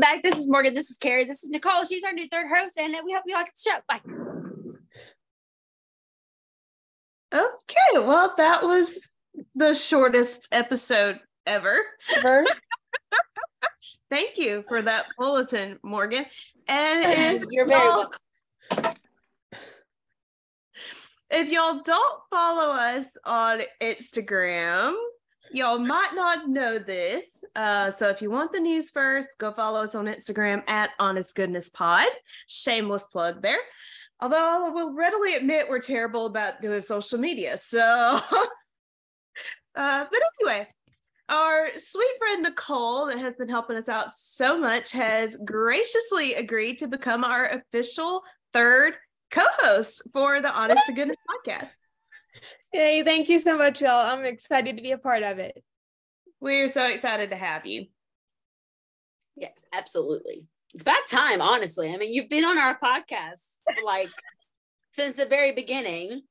Welcome back. This is Morgan. This is Carrie. This is Nicole. She's our new third host, and we hope you like the show. Bye. Okay, well, that was the shortest episode ever. Ever. Thank you for that bulletin, Morgan. And You're very welcome. if y'all don't follow us on Instagram, y'all might not know this. Uh, so if you want the news first, go follow us on Instagram at Honest Goodness Pod. Shameless plug there. Although I will readily admit we're terrible about doing social media. So, uh, but anyway, our sweet friend Nicole, that has been helping us out so much, has graciously agreed to become our official third co-host for the Honest to Goodness podcast. Yay, thank you so much, y'all. I'm excited to be a part of it. We're so excited to have you. Yes, absolutely. It's about time, honestly. I mean, you've been on our podcast like since the very beginning,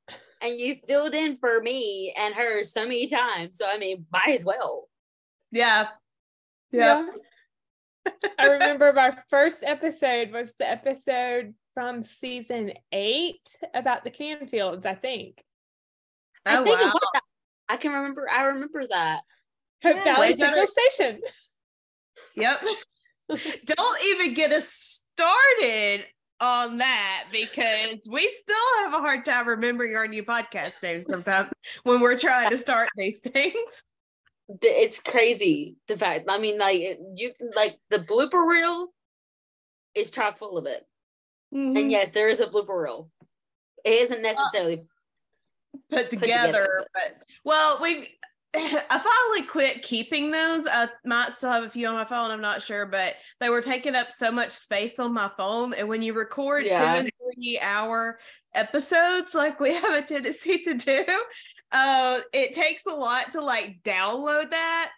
and you filled in for me and her so many times. So I mean, might as well. Yeah. Yeah. I remember my first episode was the episode from season eight about the Canfields, I think. I Oh, think it was that. I can remember. I remember that. Hope Yeah. Valley Way better- Central Station. Yep. Don't even get us started on that because we still have a hard time remembering our new podcast names sometimes when we're trying to start these things. It's crazy. The fact. I mean, like you like the blooper reel is chock full of it. Mm-hmm. And yes, there is a blooper reel. It isn't necessarily. Put together, together. but well, we've I finally quit keeping those. I might still have a few on my phone. I'm not sure, but they were taking up so much space on my phone. And when you record Yeah. two and three hour episodes, like we have a tendency to do, uh, it takes a lot to like download that.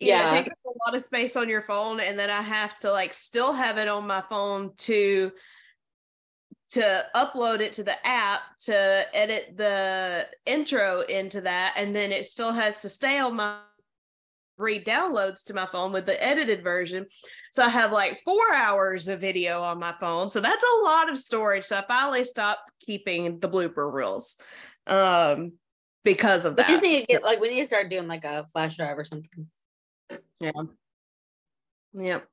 You know, Yeah. it takes up a lot of space on your phone, and then I have to like still have it on my phone to to upload it to the app to edit the intro into that and then it still has to stay on my re-downloads to my phone with the edited version. So i have like four hours of video on my phone. So that's a lot of storage. So i finally stopped keeping the blooper reels um because of We that. just need to get like we need to start doing like a flash drive or something. yeah. Yep.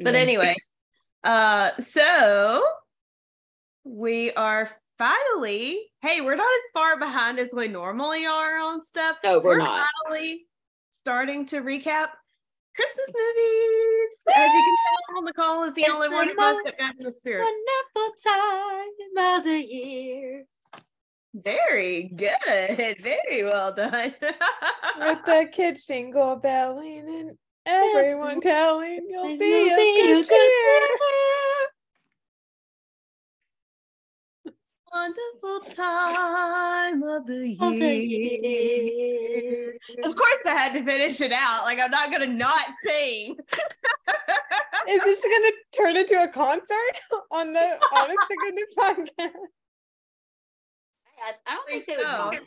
But Yeah. anyway, uh, so we are finally, hey, we're not as far behind as we normally are on stuff. No, we're not. finally starting to recap Christmas movies. As you can tell, Nicole is the It's only the one of us that most got in the spirit. Wonderful time of the year. Very good. Very well done. With the kids jingle belling and everyone telling you'll And be you'll a be good a good cheer. Wonderful time of the Of the year. year. Of course, I had to finish it out. Like, I'm not going to not sing. Is this going to turn into a concert on the Honest to Goodness podcast? I, I don't think Think they would mind.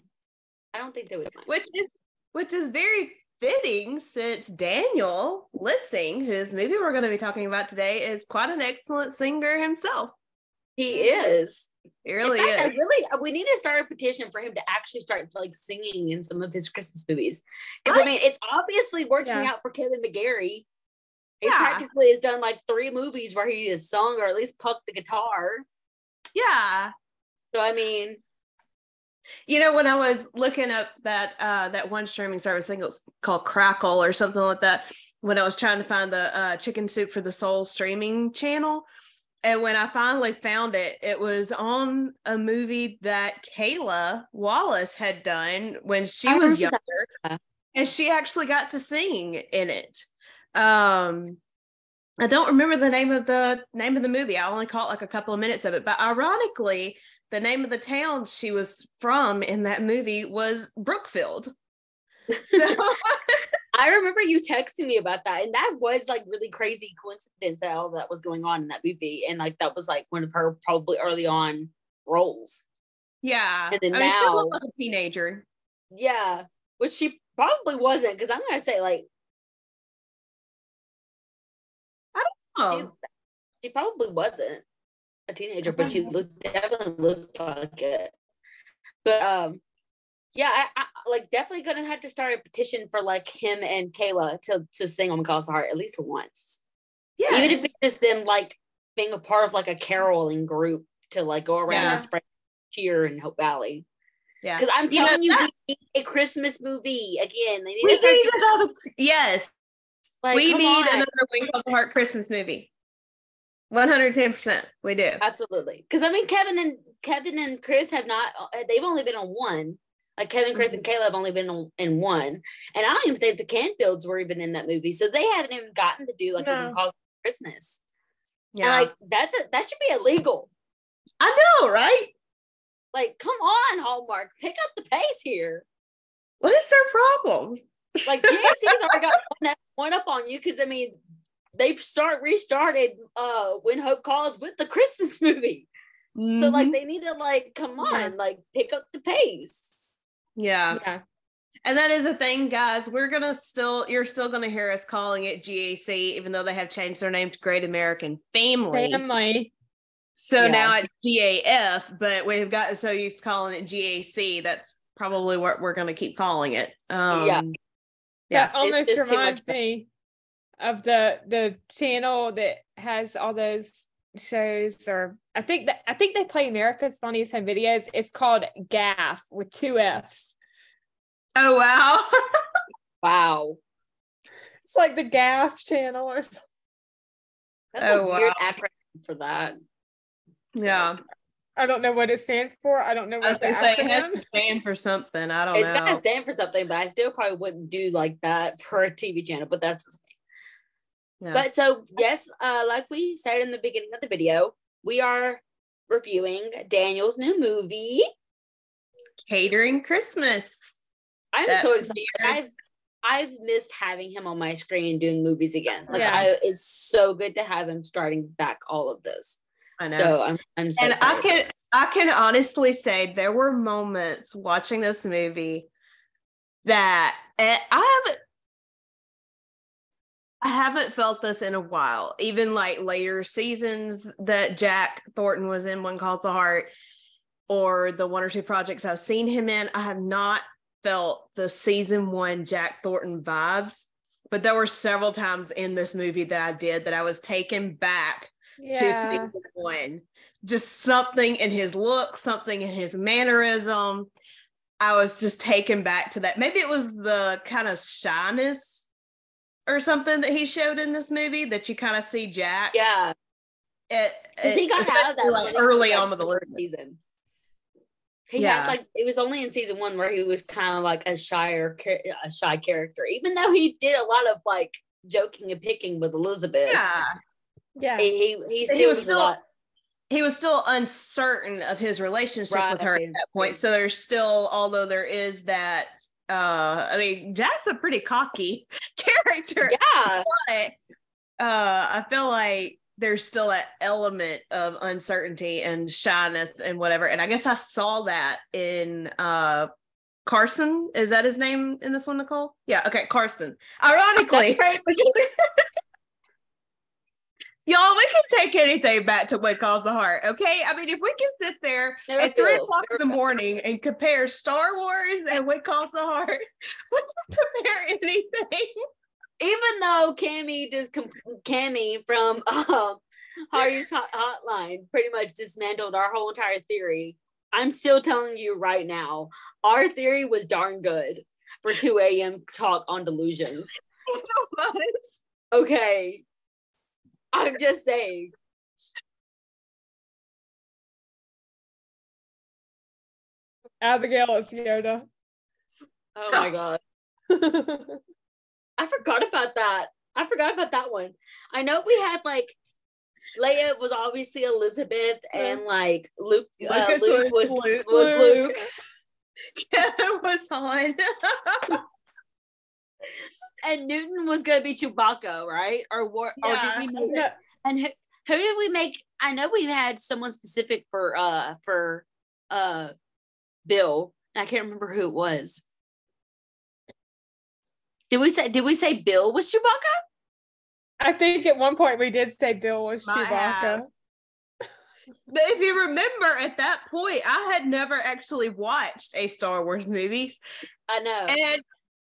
I don't think they would mind. which is which is very fitting since Daniel Lissing, whose movie we're going to be talking about today, is quite an excellent singer himself. He is. In really fact, I really we need to start a petition for him to actually start like singing in some of his Christmas movies. Because I mean, it's obviously working Yeah. out for Kevin McGarry. He Yeah. practically has done like three movies where he has sung or at least plucked the guitar. Yeah. So I mean, You know, when I was looking up that uh that one streaming service, I think it was called Crackle or something like that, when I was trying to find the uh Chicken Soup for the Soul streaming channel. And when I finally found it, it was on a movie that Kayla Wallace had done when she I was younger. that. and she actually got to sing in it. Um, I don't remember the name of the name of the movie. I only caught like a couple of minutes of it, but ironically, the name of the town she was from in that movie was Brookfield. So I remember you texting me about that, and that was like really crazy coincidence that all that was going on in that movie, and like that was like one of her probably early on roles. yeah, And then I mean, now- like a teenager. Yeah, which she probably wasn't, because I'm gonna say like Oh, she probably wasn't a teenager, but she looked definitely looked like it. But um, yeah, I, I like definitely gonna have to start a petition for like him and Kayla to to sing on McCall's Heart at least once. yeah. Even if it's just them like being a part of like a caroling group to like go around Yeah. and spread cheer in Hope Valley. yeah. Because I'm You know, telling you, that- we need a Christmas movie again. They need We to need another. Yes, like, we need on. another Wing of the Heart Christmas movie. One hundred ten percent. We do. Absolutely. Because I mean, Kevin and Kevin and Chris have not. uh, They've only been on one. Like Kevin, Chris, and Mm-hmm. Kayla have only been in one, and I don't even think the Canfields were even in that movie, so they haven't even gotten to do like No. even cause Christmas. Yeah, And like that's a that should be illegal. I know, right? Like, come on, Hallmark, pick up the pace here. What is their problem? Like GAC's already got one up, one up on you because I mean they've start restarted uh when Hope calls with the Christmas movie. So like Mhm. they need to like come on, Yeah. like pick up the pace. Yeah. Yeah. And that is a thing, guys. We're gonna still, you're still gonna hear us calling it GAC, even though they have changed their name to Great American Family. Family. So Yeah. now it's GAF, but we've gotten so used to calling it GAC. That's probably what we're gonna keep calling it. Um, Yeah. Yeah. That almost it's too reminds me of the the channel that has all those shows or I think that I think they play America's Funniest Home Videos. It's called Gaff with two F's. Oh wow. Wow. It's like the Gaff channel or something. That's Oh, a weird acronym for that. yeah. I don't know what it stands for. I don't know what the gonna say it has to stand for something. I don't It's know. gotta stand for something, but I still probably wouldn't do like that for a TV channel, but that's just me. Yeah. But so yes, uh, like we said in the beginning of the video, we are reviewing Daniel's new movie. catering Christmas. I'm That so excited. I've I've missed having him on my screen and doing movies again. Like Yeah. I, it's so good to have him starting back all of this. I know. So I'm I'm so and I can I can honestly say there were moments watching this movie that I haven't I haven't felt this in a while. Even like later seasons that Jack Thornton was in When Calls the Heart, or the one or two projects I've seen him in, I have not felt the season one Jack Thornton vibes. But there were several times in this movie that I did that I was taken back to season one. Just something in his look, something in his mannerism. I was just taken back to that. Maybe it was the kind of shyness or something that he showed in this movie that you kind of see Jack. yeah, It, because he got out of that like early on with the first season. He Yeah. had like it was only in season one where he was kind of like a shyer, char- a shy character, even though he did a lot of like joking and picking with Elizabeth. Yeah. Yeah. he he He was was still a lot. he was still uncertain of his relationship with her at that point. So there's still, although there is that uh I mean, Jack's a pretty cocky character. Yeah, but uh I feel like there's still that element of uncertainty and shyness and whatever. And I guess I saw that in uh Carson. Is that his name in this one, Nicole? Yeah, okay, Carson. Ironically, y'all, we can take anything back to When Calls the Heart, okay? I mean, if we can sit there at three o'clock in the morning and compare Star Wars and When Calls the Heart, we can compare anything. even though Cammy just com- Cammy from um, Hardy's Hot- Hotline pretty much dismantled our whole entire theory. I'm still telling you right now, our theory was darn good for 2 a.m. talk on delusions. so much. Okay. I'm just saying. Abigail is Yoda. Oh my God. I forgot about that. I forgot about that one. I know we had like Leia was obviously Elizabeth and like Luke uh, Luke was was Luke. Luke. Kevin was on. and Newton was gonna be Chewbacca, right? Or what? Or did we make? No, And who, who did we make? I know we had someone specific for uh for uh Bill. I can't remember who it was. Did we say? Did we say Bill was Chewbacca? I think at one point we did say Bill was Might Chewbacca. have. But if you remember at that point, I had never actually watched a Star Wars movie. I know. And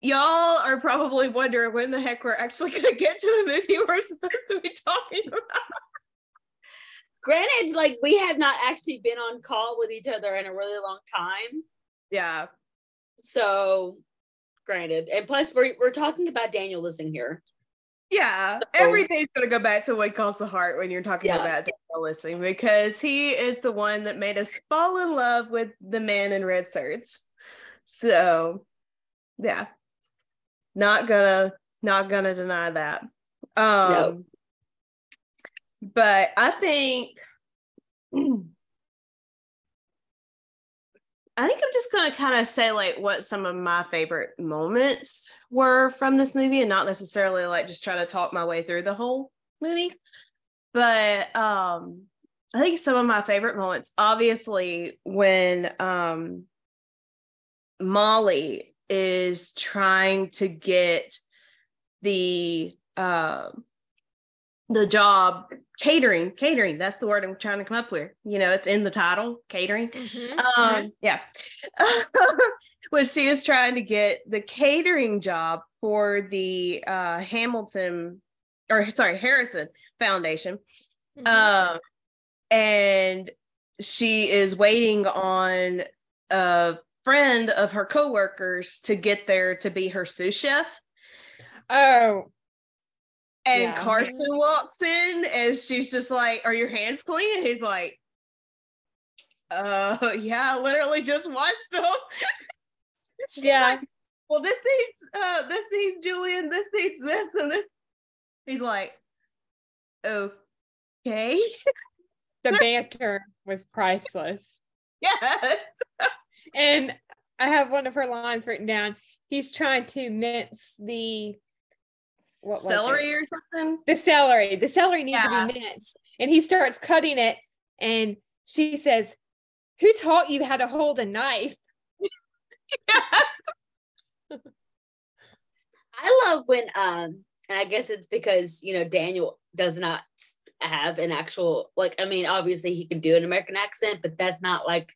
y'all are probably wondering when the heck we're actually going to get to the movie we're supposed to be talking about. Granted, like we have not actually been on call with each other in a really long time. Yeah. So, granted, and plus we're we're talking about Daniel Lissing here. Yeah. So- Everything's going to go back to what calls the heart when you're talking Yeah. about Daniel Lissing because he is the one that made us fall in love with the man in red shirts. So, yeah. Not gonna not gonna deny that. Um No. but I think I think I'm just gonna kind of say like what some of my favorite moments were from this movie and not necessarily like just try to talk my way through the whole movie. But um I think some of my favorite moments, obviously, when um Molly is trying to get the um the job catering catering that's the word i'm trying to come up with you know it's in the title catering Mhm. um yeah when she was trying to get the catering job for the uh hamilton or sorry harrison foundation Mhm. um and she is waiting on a friend of her coworkers to get there to be her sous chef. Oh, and Yeah. carson walks in and she's just like are your hands clean? And he's like uh yeah I literally just washed them yeah. like, well this needs uh this needs julienne this needs this and this. He's like oh okay. The banter was priceless. yes And I have one of her lines written down. He's trying to mince the what was celery or something The celery. The celery needs Yeah. to be minced. And he starts cutting it. And she says, Who taught you how to hold a knife? I love when um and I guess it's because you know Daniel does not have an actual like I mean obviously he can do an American accent but that's not like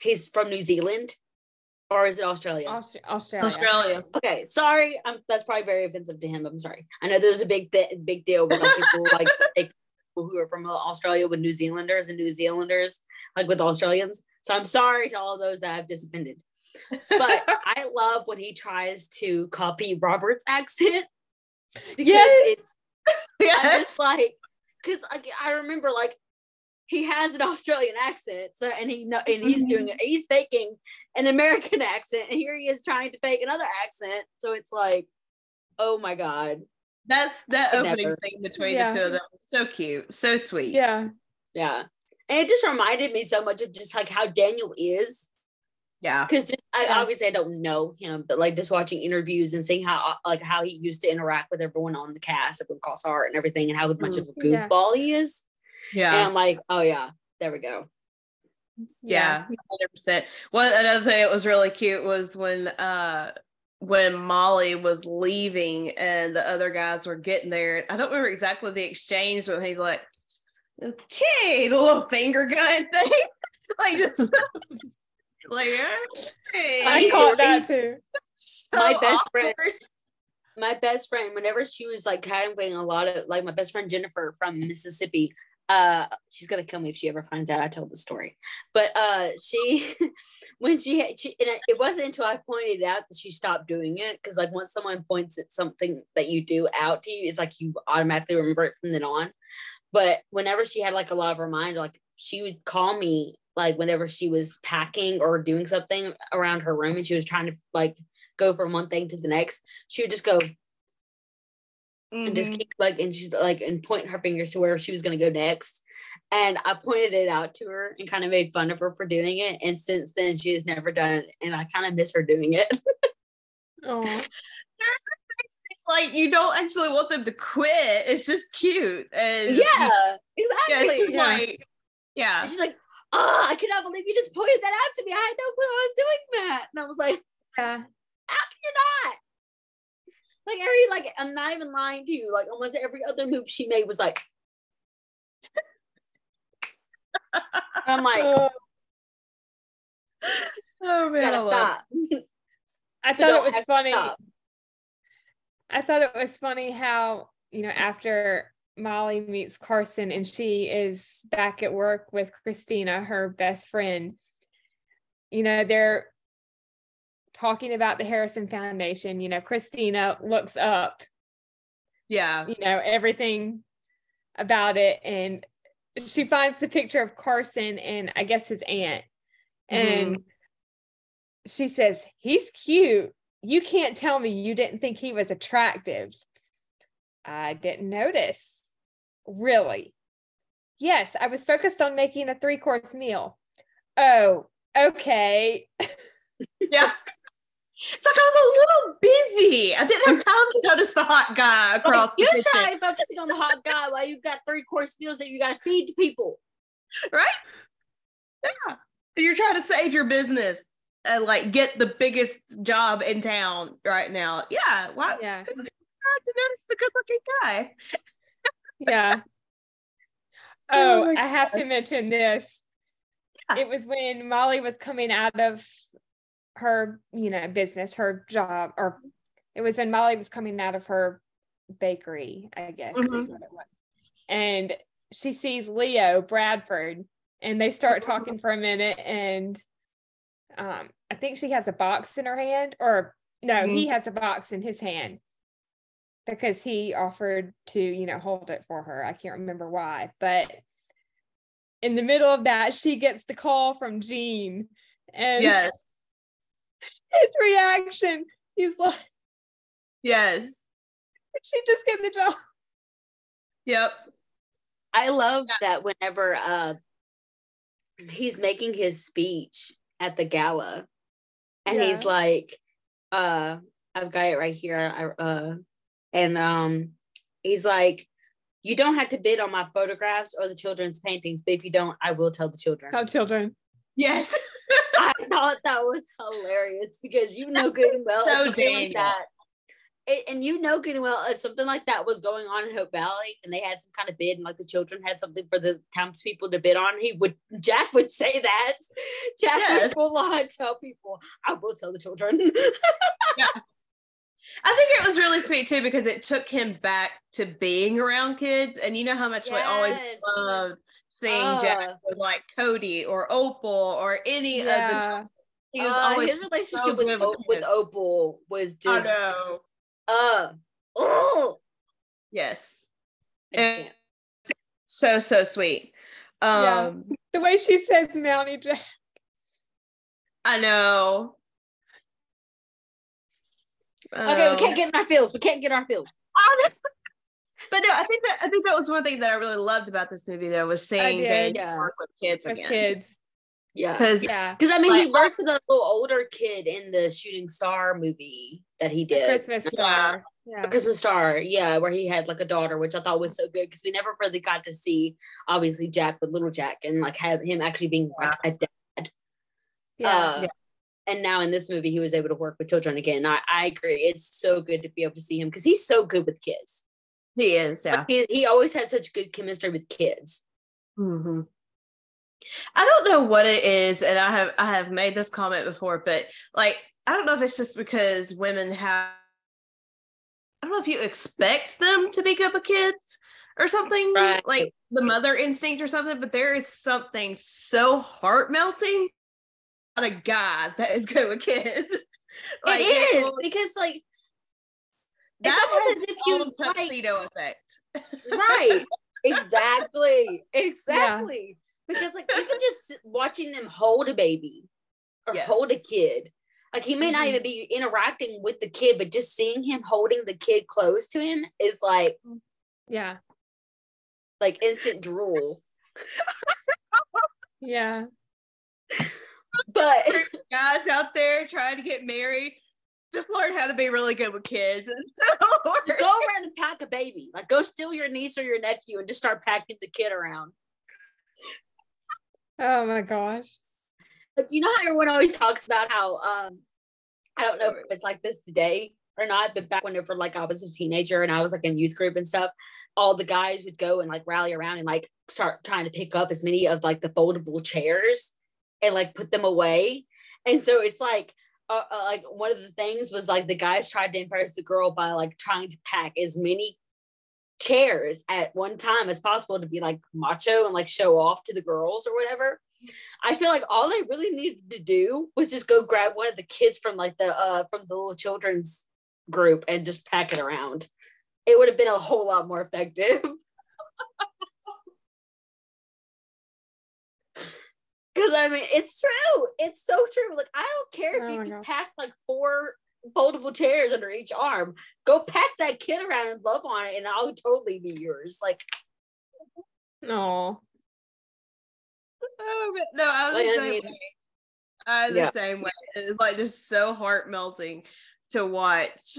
he's from New Zealand or is it Australia? Aus- Australia. australia Okay, sorry. I'm, that's probably very offensive to him. I'm sorry. I know there's a big th- big deal with like, people like, like people who are from Australia with New Zealanders and New Zealanders like with Australians. So I'm sorry to all those that I've disoffended. But I love when he tries to copy Robert's accent because Yes. it's I'm just like because like I remember like he has an Australian accent, so and he know and he's mm-hmm. doing it. He's faking an American accent, and here he is trying to fake another accent. So it's like, oh my god, that's that opening never. scene between Yeah. the two of them so cute so sweet Yeah. yeah. And it just reminded me so much of just like how Daniel is, yeah because just I Yeah. obviously I don't know him, but like just watching interviews and seeing how like how he used to interact with everyone on the cast, of calls art and everything, and how much mm. of a Yeah. goofball he is. And yeah I'm like, oh yeah, there we go. Yeah, hundred percent. One another thing that was really cute was when uh when Molly was leaving and the other guys were getting there. I don't remember exactly the exchange, but he's like, "Okay," the little finger gun thing, like just like, okay. I caught that too. So My best friend- my best friend, whenever she was like having a lot of like my best friend Jennifer from Mississippi, uh, she's gonna kill me if she ever finds out I told the story. But uh, she when she had she and it wasn't until I pointed out that she stopped doing it because like once someone points at something that you do out to you, it's like you automatically remember it from then on. But whenever she had like a lot of reminder, like she would call me like whenever she was packing or doing something around her room and she was trying to like go from one thing to the next, she would just go and just Mhm. keep like and she's like and point her fingers to where she was gonna go next. And I pointed it out to her and kind of made fun of her for doing it. And since then she has never done it. And I kind of miss her doing it. Oh, There's it's like you don't actually want them to quit. It's just cute. And yeah, yeah, it's exactly. Yeah. like yeah. And she's like, oh, I cannot believe you just pointed that out to me. I had no clue I was doing that. And I was like, yeah. how can you not? Like, you like I'm not even lying to you. Like almost every other move she made was like. I'm like, Oh, Oh man, gotta stop. I thought it was funny. I thought it was funny how, you know, after Molly meets Carson and she is back at work with Christina, her best friend, you know, they're talking about the Harrison Foundation. You know, Christina looks up, Yeah. you know, everything about it and she finds the picture of Carson and I guess his aunt. Mm-hmm. And she says, He's cute. You can't tell me you didn't think he was attractive. I didn't notice. Really? Yes, I was focused on making a three course meal. Oh, okay. Yeah. It's like I was a little busy. I didn't have time to notice the hot guy across Like, you try focusing on the hot guy while you've got three course meals that you got to feed to people. right? Yeah. You're trying to save your business and like get the biggest job in town right now. Yeah. Why Yeah. to notice the good looking guy? Yeah. Oh Oh, I have to mention this. Yeah. It was when Molly was coming out of her, you know, business, her job, or it was when Molly was coming out of her bakery, I guess is Mhm. what it was. And she sees Leo Bradford and they start talking for a minute and um I think she has a box in her hand or no, he has a box in his hand because he offered to, you know, hold it for her. I can't remember why, but in the middle of that, she gets the call from Jean. and Yes. his reaction, he's like, Yes. "Did she just get the job?" Yep. I love that whenever uh he's making his speech at the gala and he's like uh I've got it right here I uh and um he's like you don't have to bid on my photographs or the children's paintings but if you don't I will tell the children. How children. Yes. I thought that was hilarious because you know good and well So something like that it, and you know good and well if something like that was going on in Hope Valley and they had some kind of bid and like the children had something for the townspeople to bid on, he would Jack would say that. Jack Yes. would full on tell people, I will tell the children. yeah. I think it was really sweet too because it took him back to being around kids. And you know how much we always Yes. Loved seeing Jack Uh. with like Cody or Opal or any of the Yeah. he was Uh, always his relationship so with, O- with with. Opal was just know. uh oh Yes. And- So so sweet. Yeah. Um The way she says Mountie Jack. I know. Okay, we Um, can't get in our feels. We can't get our feels. I know. But no, I think that I think that was one thing that I really loved about this movie though was seeing did. Dane Yeah. work with kids with again. kids. Yeah. Because Yeah. Because I mean, he Like- worked with a little older kid in the Shooting Star movie that he did. Christmas star. Yeah. A Christmas Star, yeah, where he had like a daughter, which I thought was so good because we never really got to see, obviously, Jack with little Jack and like have him actually being like a dad. Yeah. Uh, Yeah. And now in this movie, he was able to work with children again. I, I agree. It's so good to be able to see him because he's so good with kids. He is, yeah. Like, he, he always has such good chemistry with kids. hmm I don't know what it is, and I have I have made this comment before, but like I don't know if it's just because women have I don't know if you expect them to be good with kids or something Right. like the mother instinct or something, but there is something so heart melting about a guy that is good with kids. it is will- because like that it's almost as if you own like tuxedo effect. right exactly exactly because like even just watching them hold a baby or Yes. hold a kid like he may not Mhm. even be interacting with the kid but just seeing him holding the kid close to him is like Yeah. like instant drool Yeah. but Guys out there trying to get married, just learn how to be really good with kids. just go around and pack a baby like go steal your niece or your nephew and just start packing the kid around Oh my gosh. like you know how everyone always talks about how um I don't know if it's like this today or not, but back whenever like I was a teenager and I was like in youth group and stuff, all the guys would go and like rally around and like start trying to pick up as many of like the foldable chairs and like put them away. And so it's like uh, uh, like one of the things was like the guys tried to impress the girl by like trying to pack as many chairs at one time as possible to be like macho and like show off to the girls or whatever. I feel like all they really needed to do was just go grab one of the kids from like the uh from the little children's group and just pack it around. It would have been a whole lot more effective. Cause I mean it's true. It's so true. Like I don't care if Oh you can gosh. pack like four foldable chairs under each arm. Go pack that kid around and love on it, and I'll totally be yours. Like No. Oh, but no, I was Like, the I same mean- way. I was Yeah. the same way. It's like just so heart melting to watch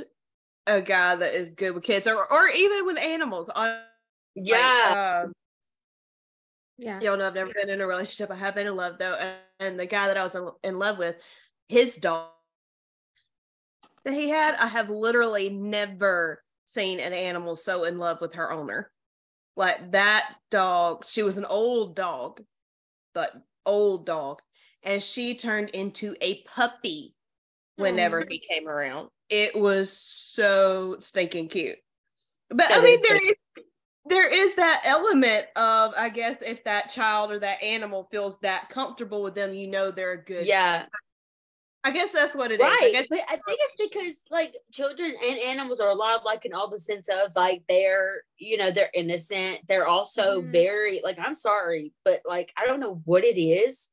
a guy that is good with kids or or even with animals. On yeah, um, Yeah. y'all know I've never been in a relationship. I have been in love though, and, and the guy that I was in, in love with, his dog that he had, I have literally never seen an animal so in love with her owner. Like that dog, she was an old dog, but old dog, and she turned into a puppy whenever oh, he came around. It was so stinking cute. But I mean, there is there is that element of I guess if that child or that animal feels that comfortable with them, you know they're a good. yeah, I guess that's what it is. I right. guess But I think it's because like children and animals are a lot like in all the sense of like they're you know they're innocent. They're also Mhm. very like I'm sorry, but like I don't know what it is.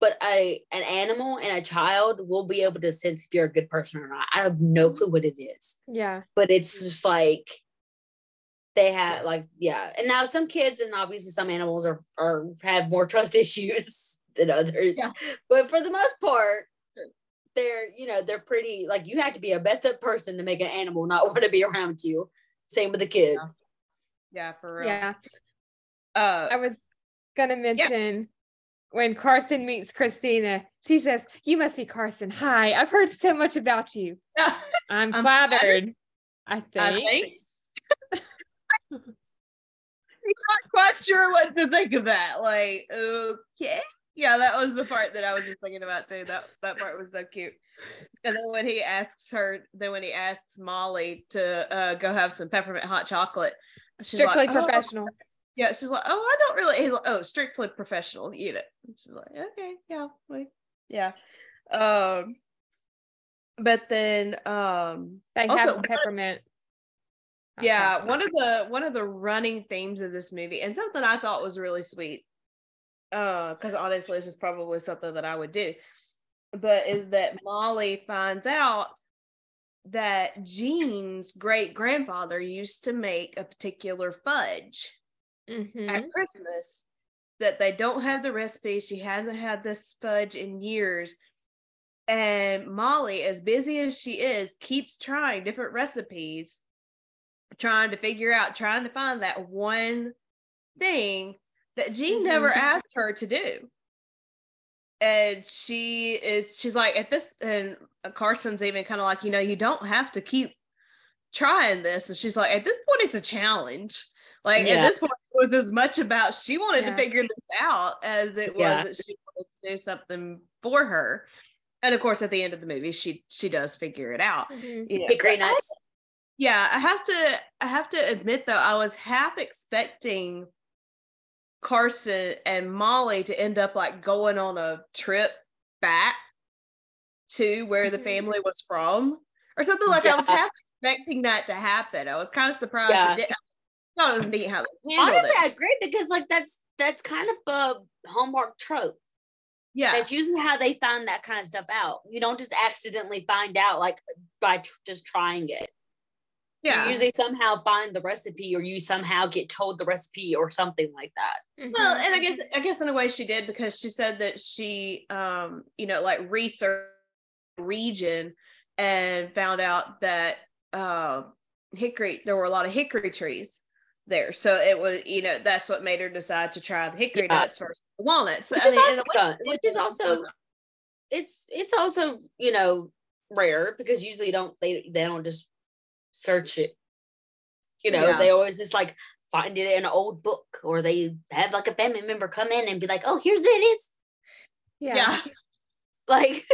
But a an animal and a child will be able to sense if you're a good person or not. I have no clue what it is. Yeah. but it's just like they have like yeah and now some kids and obviously some animals are are have more trust issues than others Yeah. but for the most part they're you know they're pretty like you have to be a best up person to make an animal not want to be around you same with a kid Yeah. yeah, for real. Yeah. Uh, I was gonna mention when Carson meets Christina, she says, You must be Carson. Hi, I've heard so much about you. I'm, I'm flattered. flattered. I think. I think. He's not quite sure what to think of that. Like, okay. Yeah, that was the part that I was just thinking about too. That that part was so cute. And then when he asks her, then when he asks Molly to uh, go have some peppermint hot chocolate, she's Strictly like, "Oh." professional. Yeah, she's like, oh, I don't really. He's like, oh, strictly professional. Eat it. And she's like, okay, yeah, like, yeah. Um, but then, um, They Also, have one- peppermint. Yeah one of the one of the running themes of this movie and something i thought was really sweet uh because honestly this is probably something that i would do but is that molly finds out that jean's great grandfather used to make a particular fudge Mhm. at christmas that they don't have the recipe she hasn't had this fudge in years and molly as busy as she is keeps trying different recipes trying to figure out, trying to find that one thing that Jean never Mhm. asked her to do. And she is, she's like, at this, and Carson's even kind of like, you know, you don't have to keep trying this. And she's like, at this point, it's a challenge. Like, Yeah. at this point, it was as much about she wanted Yeah. to figure this out as it was Yeah. that she wanted to do something for her. And of course, at the end of the movie, she she does figure it out. Mhm. You know, but I- nuts yeah i have to i have to admit though i was half expecting carson and molly to end up like going on a trip back to where the Mhm. family was from or something like i was half expecting that to happen i was kind of surprised Yeah. it didn't I thought it was neat how they honestly it. i agree because like that's that's kind of a hallmark trope yeah That's usually how they find that kind of stuff out. You don't just accidentally find out like by tr- just trying it. Yeah You usually somehow find the recipe or you somehow get told the recipe or something like that. Well, Mhm. and I guess I guess in a way she did because she said that she um, you know, like researched region and found out that uh hickory there were a lot of hickory trees there. So it was, you know, that's what made her decide to try the hickory Yeah. nuts versus the walnuts. So, Which I is mean, in also way, which is also it's it's also, you know, rare because usually don't they they don't just search it. You know, Yeah. they always just like find it in an old book or they have like a family member come in and be like, "Oh, here's it is." Yeah. Like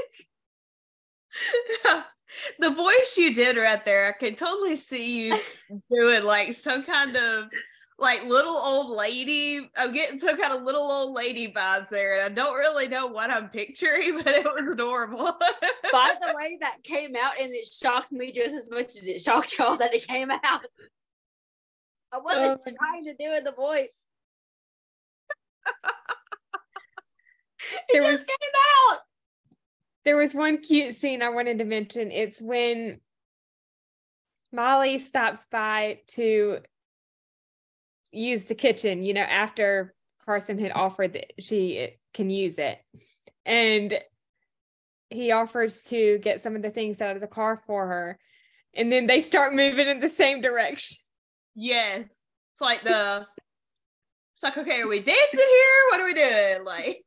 the voice you did right there, I can totally see you doing like some kind of like little old lady. I'm getting some kind of little old lady vibes there, and I don't really know what I'm picturing, but it was adorable. by the way that came out and it shocked me just as much as it shocked y'all that it came out. I wasn't Oh. trying to do it the voice. There It was just came out. there was one cute scene I wanted to mention. It's when Molly stops by to use the kitchen, you know, after Carson had offered that she can use it. And he offers to get some of the things out of the car for her. And then they start moving in the same direction. yes, it's like the. It's like, okay, are we dancing here? What are we doing? Like,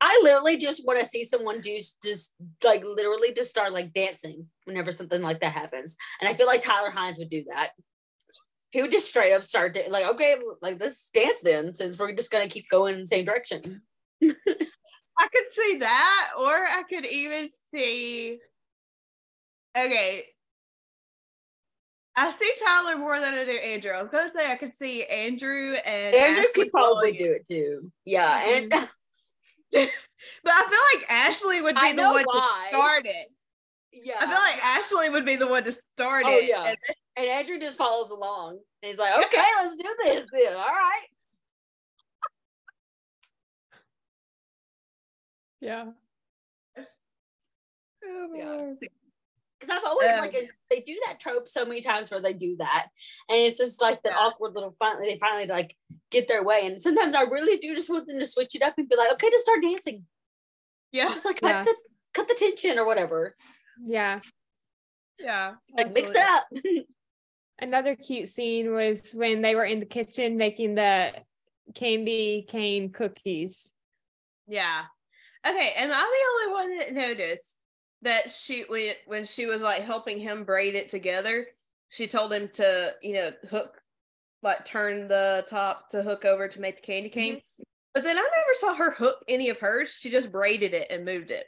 I literally just want to see someone do just like literally just start like dancing whenever something like that happens. And I feel like Tyler Hynes would do that. He would just straight up start da- like, okay, like let's dance then, since we're just gonna keep going in the same direction. I could see that, or I could even see. Okay. I see Tyler more than I do Andrew. I was gonna say I could see Andrew and Andrew Ashley could probably Williams. do it too. Yeah, mm-hmm. and but I feel like Ashley would be the one why. to start it. yeah, I feel like Ashley would be the one to start Oh, it. yeah. and then- and Andrew just follows along, and he's like, okay, let's do this then. All right. Yeah. Yeah. Because I've always Um, like they do that trope so many times where they do that, and it's just like the Yeah. awkward little finally they finally like get their way. And sometimes I really do just want them to switch it up and be like, okay, just start dancing. yeah, Just like cut Yeah. the cut the tension or whatever. Yeah. yeah. Like mix it up. Another cute scene was when they were in the kitchen making the candy cane cookies. Yeah. Okay, am I the only one that noticed that she when when she was like helping him braid it together, she told him to, you know, hook like turn the top to hook over to make the candy mm-hmm. cane. But then I never saw her hook any of hers. She just braided it and moved it.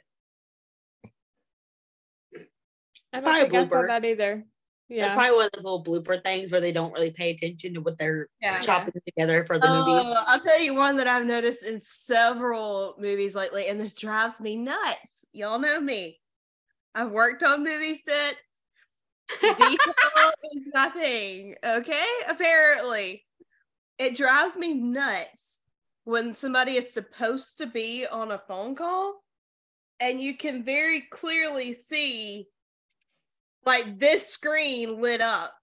I don't Probably a think I saw that either. It's probably one of those little blooper things where they don't really pay attention to what they're Yeah. chopping together for the movie. Oh, I'll tell you one that I've noticed in several movies lately, and this drives me nuts. Y'all know me. I've worked on movie sets. Detail is nothing. Okay, apparently, it drives me nuts when somebody is supposed to be on a phone call, and you can very clearly see like this screen lit up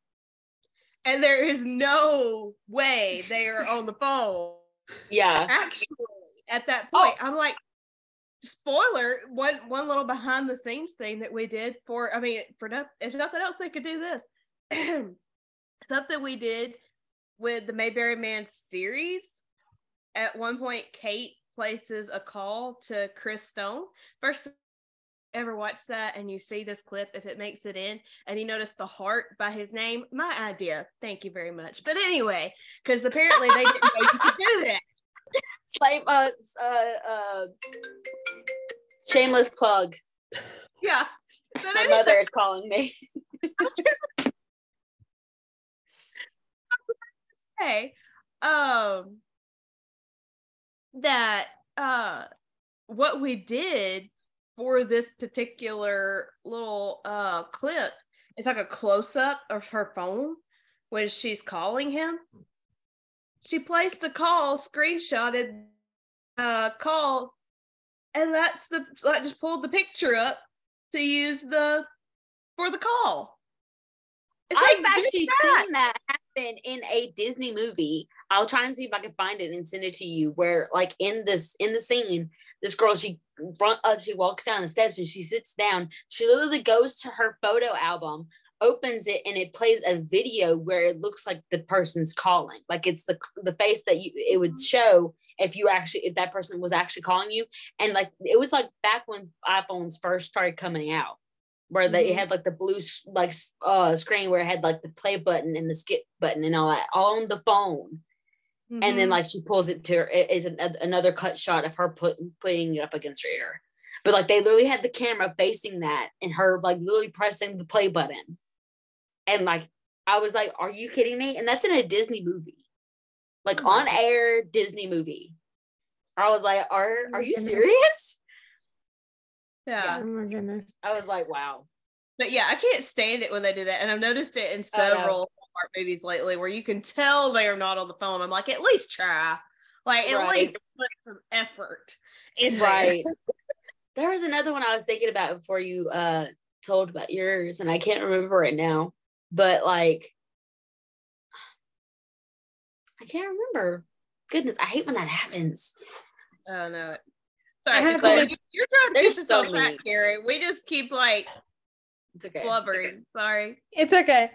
and there is no way they are on the phone. Yeah. Actually, at that Oh. point, I'm like, spoiler, one one little behind the scenes thing that we did for, I mean, for no, if nothing else, they could do this. Something we did with the Mayberry Man series. At one point, Kate places a call to Chris Stone. First ever watch that and you see this clip if it makes it in and you notice the heart by his name my idea. Thank you very much. But anyway because apparently they didn't know you could do that. Uh, uh, uh, shameless plug. yeah. But My anyway, mother is calling me. say um that uh what we did for this particular little uh clip it's like a close-up of her phone when she's calling him. She placed a call screenshotted uh call and that's the like just pulled the picture up to use the for the call. It's I've like, actually that. seen that happened in a Disney movie. I'll try and see if I can find it and send it to you. Where like in this in the scene, this girl she front uh, she walks down the steps and she sits down. She literally goes to her photo album, opens it, and it plays a video where it looks like the person's calling. Like it's the the face that you it would show if you actually if that person was actually calling you. And like it was like back when iPhones first started coming out where they Mhm. had like the blue like uh screen where it had like the play button and the skip button and all that all on the phone. And Mm-hmm. then like she pulls it to her it is an, another cut shot of her put, putting it up against her ear. But like they literally had the camera facing that and her like literally pressing the play button. And like i was like are you kidding me? And that's in a disney movie. Like Oh my on air disney movie. I was like are Oh are you serious yeah. Oh my goodness. i was like wow But yeah, I can't stand it when they do that. And I've noticed it in several Hallmark movies lately where you can tell they are not on the phone. I'm like, at least try. Like, at Right. least put some effort in there. right there was another one i was thinking about before you uh told about yours and i can't remember it now but like i can't remember goodness i hate when that happens Oh no. I Sorry, to- you- you're trying to there's us so track, many. Carrie. We just keep like it's okay It's blubbering. okay. Sorry. It's okay.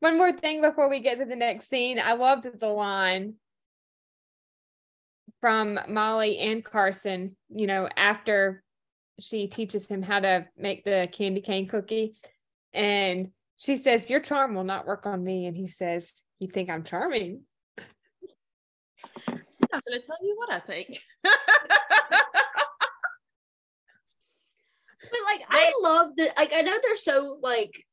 One more thing before we get to the next scene. I loved the line from Molly and Carson, you know, after she teaches him how to make the candy cane cookie. And she says, Your charm will not work on me. And he says, You think I'm charming? I'm gonna tell you what I think. but like i love that like i know they're so like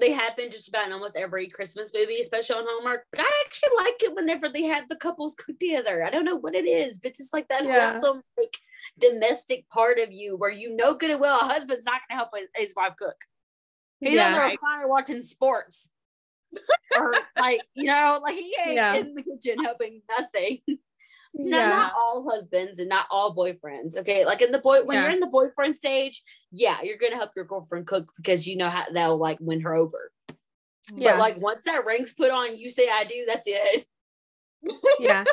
they happen just about in almost every christmas movie especially on hallmark but i actually like it whenever they have the couples cook together i don't know what it is but it's just like that Yeah. wholesome like domestic part of you where you know good and well a husband's not gonna help his, his wife cook he's on the Yeah. recliner watching sports or like you know like he ain't Yeah. in the kitchen helping nothing no, Yeah. not all husbands and not all boyfriends. Okay, like in the boy when Yeah. you're in the boyfriend stage, yeah, you're gonna help your girlfriend cook because you know how that'll like win her over. Yeah. But like once that ring's put on, you say I do. That's it. yeah.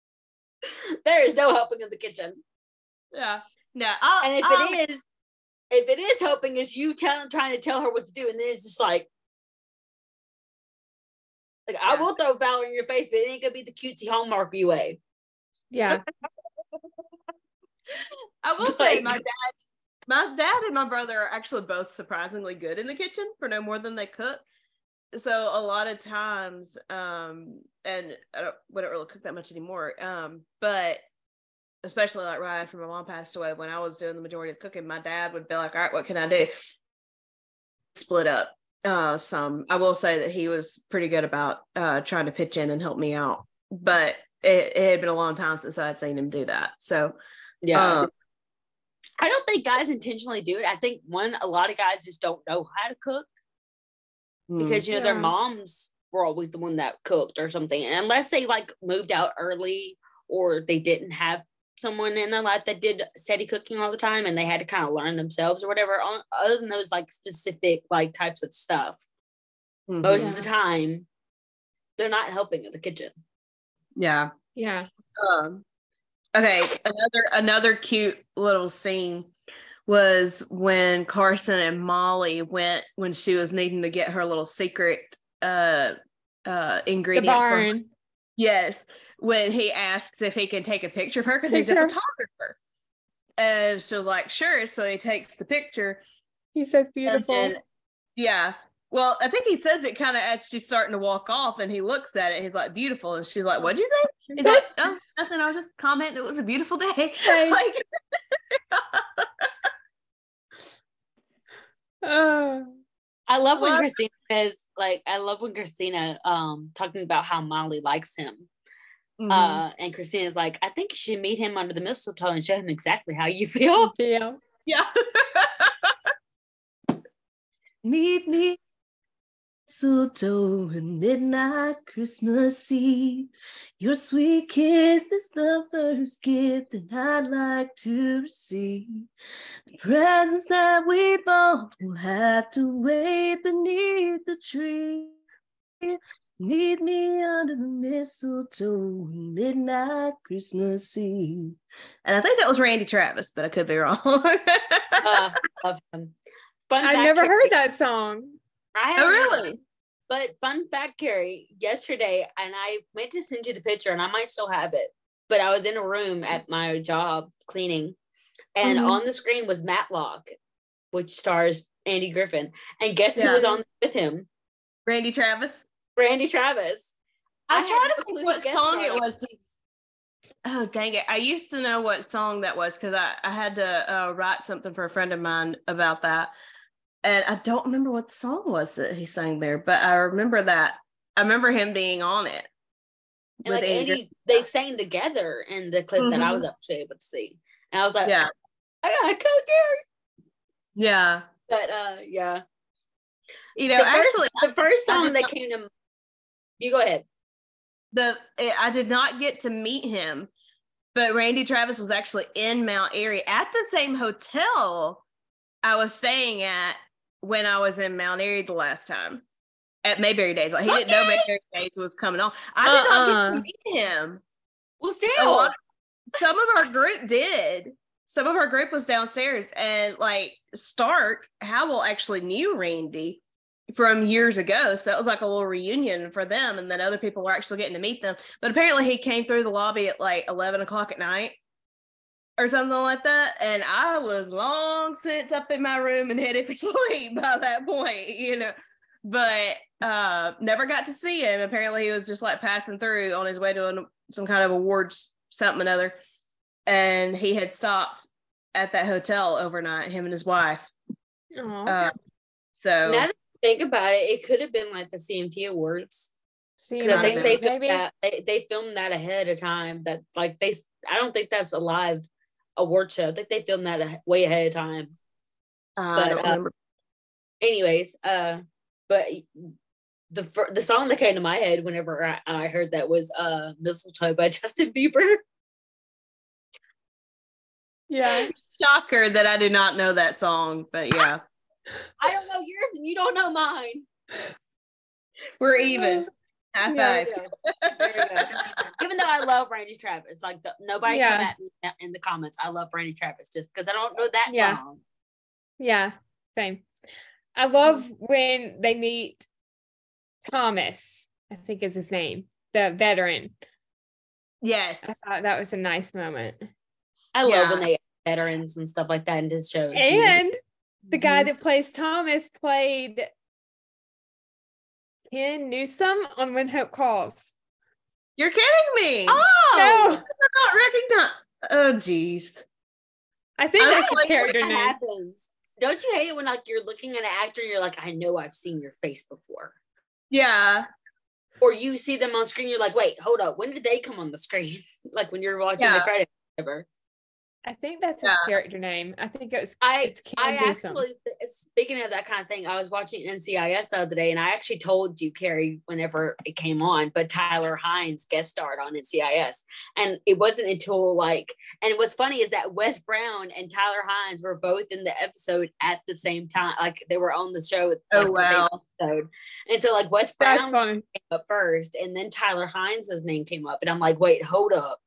there is no helping in the kitchen. yeah. No. I'll, And if I'll- it is, if it is helping, is you telling trying to tell her what to do, and then it's just like. Like I will throw Valor in your face, but it ain't gonna be the cutesy hallmark way. Yeah. I will say my dad, my dad and my brother are actually both surprisingly good in the kitchen for no more than they cook. So a lot of times, um, and I don't, we don't really cook that much anymore. Um, but especially like right after my mom passed away, when I was doing the majority of the cooking, my dad would be like, "All right, what can I do?" Split up uh some. I will say that he was pretty good about uh trying to pitch in and help me out, but it, it had been a long time since I had seen him do that. So Yeah. um, I don't think guys intentionally do it. I think one, a lot of guys just don't know how to cook mm. because you know their moms were always the one that cooked or something. And unless they like moved out early or they didn't have someone in their life that did steady cooking all the time and they had to kind of learn themselves or whatever. on- Other than those like specific like types of stuff, Mhm. most Yeah. of the time they're not helping in the kitchen. Yeah. Yeah. Um, okay, another another cute little scene was when Carson and Molly went when she was needing to get her little secret uh uh ingredient. for- barn. yes, when he asks if he can take a picture of her because he's a photographer. And she was like, sure. So he takes the picture. He says and beautiful. then- yeah. Well, I think he says it kind of as she's starting to walk off, and he looks at it. And he's like, "Beautiful," and she's like, "What'd you say?" He's like, "Oh, nothing. I was just commenting. It was a beautiful day." Right. like, oh. I love when? Christina says, like, I love when Christina um talking about how Molly likes him. mhm. Uh, and Christina's like, I think you should meet him under the mistletoe and show him exactly how you feel. Yeah. yeah. Meet me, mistletoe and midnight Christmas Eve. Your sweet kiss is the first gift that I'd like to receive. The presents that we bought will have to wait beneath the tree. Meet me under the mistletoe, midnight Christmas Eve. And I think that was Randy Travis, but I could be wrong. Uh, love him. Fun I've never heard that song. I oh, really? But fun fact, Carrie, yesterday, and I went to send you the picture, and I might still have it. But I was in a room at my job cleaning, and Mhm. on the screen was Matlock, which stars Andy Griffith. And guess who was on with him? Randy Travis? Randy Travis. I'm trying to think what song it was. Oh dang it! I used to know what song that was because I, I had to uh, write something for a friend of mine about that, and I don't remember what the song was that he sang there, but I remember that I remember him being on it. And like Andrew- Andy, they sang together in the clip that I was actually able to see. And I was like, yeah, I gotta kill Gary. yeah. But uh yeah. You know, the first, actually, the first song that came to you go ahead. the I did not get to meet him, but Randy Travis was actually in Mount Airy at the same hotel I was staying at when I was in Mount Airy the last time at Mayberry Days. Like he didn't know Mayberry Days was coming on. I did not get Uh-uh. to meet him. Well still. lot- some of our group did. Some of our group was downstairs, and like Stark Howell actually knew Randy from years ago. So that was like a little reunion for them. And then other people were actually getting to meet them. But apparently he came through the lobby at like 11 o'clock at night or something like that. And I was long since up in my room and headed for sleep by that point, you know. But uh never got to see him. Apparently he was just like passing through on his way to an, some kind of awards, something another. And he had stopped at that hotel overnight, him and his wife. Aw. Uh, so Now that I think about it, it could have been like the CMT Awards. See, 'Cause I think they maybe. filmed, that, they, they filmed that ahead of time. That like they, I don't think that's a live award show. I think they filmed that way ahead of time. I But, don't uh. Anyways, uh, but the fir- the song that came to my head whenever I, I heard that was uh "Mistletoe" by Justin Bieber. Yeah. Shocker that I did not know that song, but yeah, I don't know yours and you don't know mine. we're even. High five. There you go. There you go. Even though I love Randy Travis, like the, nobody Yeah. come at me in the comments. I love Randy Travis just because I don't know that Yeah. song. Yeah. Same. I love when they meet Thomas, I think is his name, the veteran. Yes. I thought that was a nice moment. I love Yeah. when they veterans and stuff like that in his shows. And the guy Mhm. that plays Thomas played Ken Newsom on When Hope Calls. You're kidding me. oh, No, not recognize. Oh, geez. I think I that's like, character that name. happens. Don't you hate it when like you're looking at an actor and you're like, I know I've seen your face before, Yeah. or you see them on screen, you're like, wait, hold up, when did they come on the screen? like when you're watching the Yeah. credits, or whatever. I think that's his Yeah. character name. I think it was. I it's Ken I Newsom. actually, speaking of that kind of thing, I was watching NCIS the other day, and I actually told you, Carrie, whenever it came on, but Tyler Hynes guest starred on NCIS, and it wasn't until like, and what's funny is that Wes Brown and Tyler Hynes were both in the episode at the same time, like they were on the show. Like, Oh, the wow. episode, and so like Wes That's Brown's funny. came up first, and then Tyler Hynes' name came up, and I'm like, wait, hold up.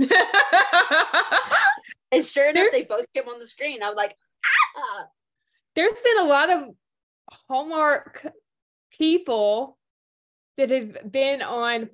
And sure enough, There- they both came on the screen. I'm like, ah. There's been a lot of Hallmark people that have been on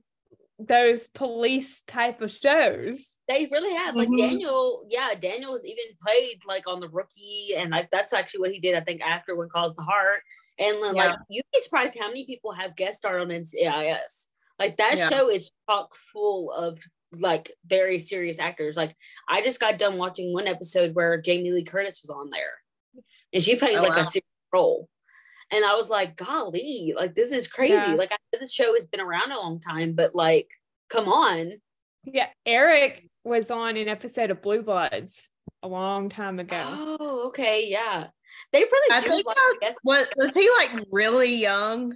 those police type of shows. They really have. Like Mhm. Daniel, yeah, Daniel's even played like on the rookie, and like that's actually what he did, I think, after When Calls the Heart. And like Yeah. you'd be surprised how many people have guest starred on NCIS. Like that Yeah. show is chock full of like very serious actors. Like I just got done watching one episode where Jamie Lee Curtis was on there. And she played Oh, like wow. a serious role. And I was like, golly, like this is crazy. Yeah. Like I know this show has been around a long time, but like, come on. Yeah, Eric was on an episode of Blue Bloods a long time ago. Oh, okay, yeah. They really I do think like, I- I guess was, was he like really young?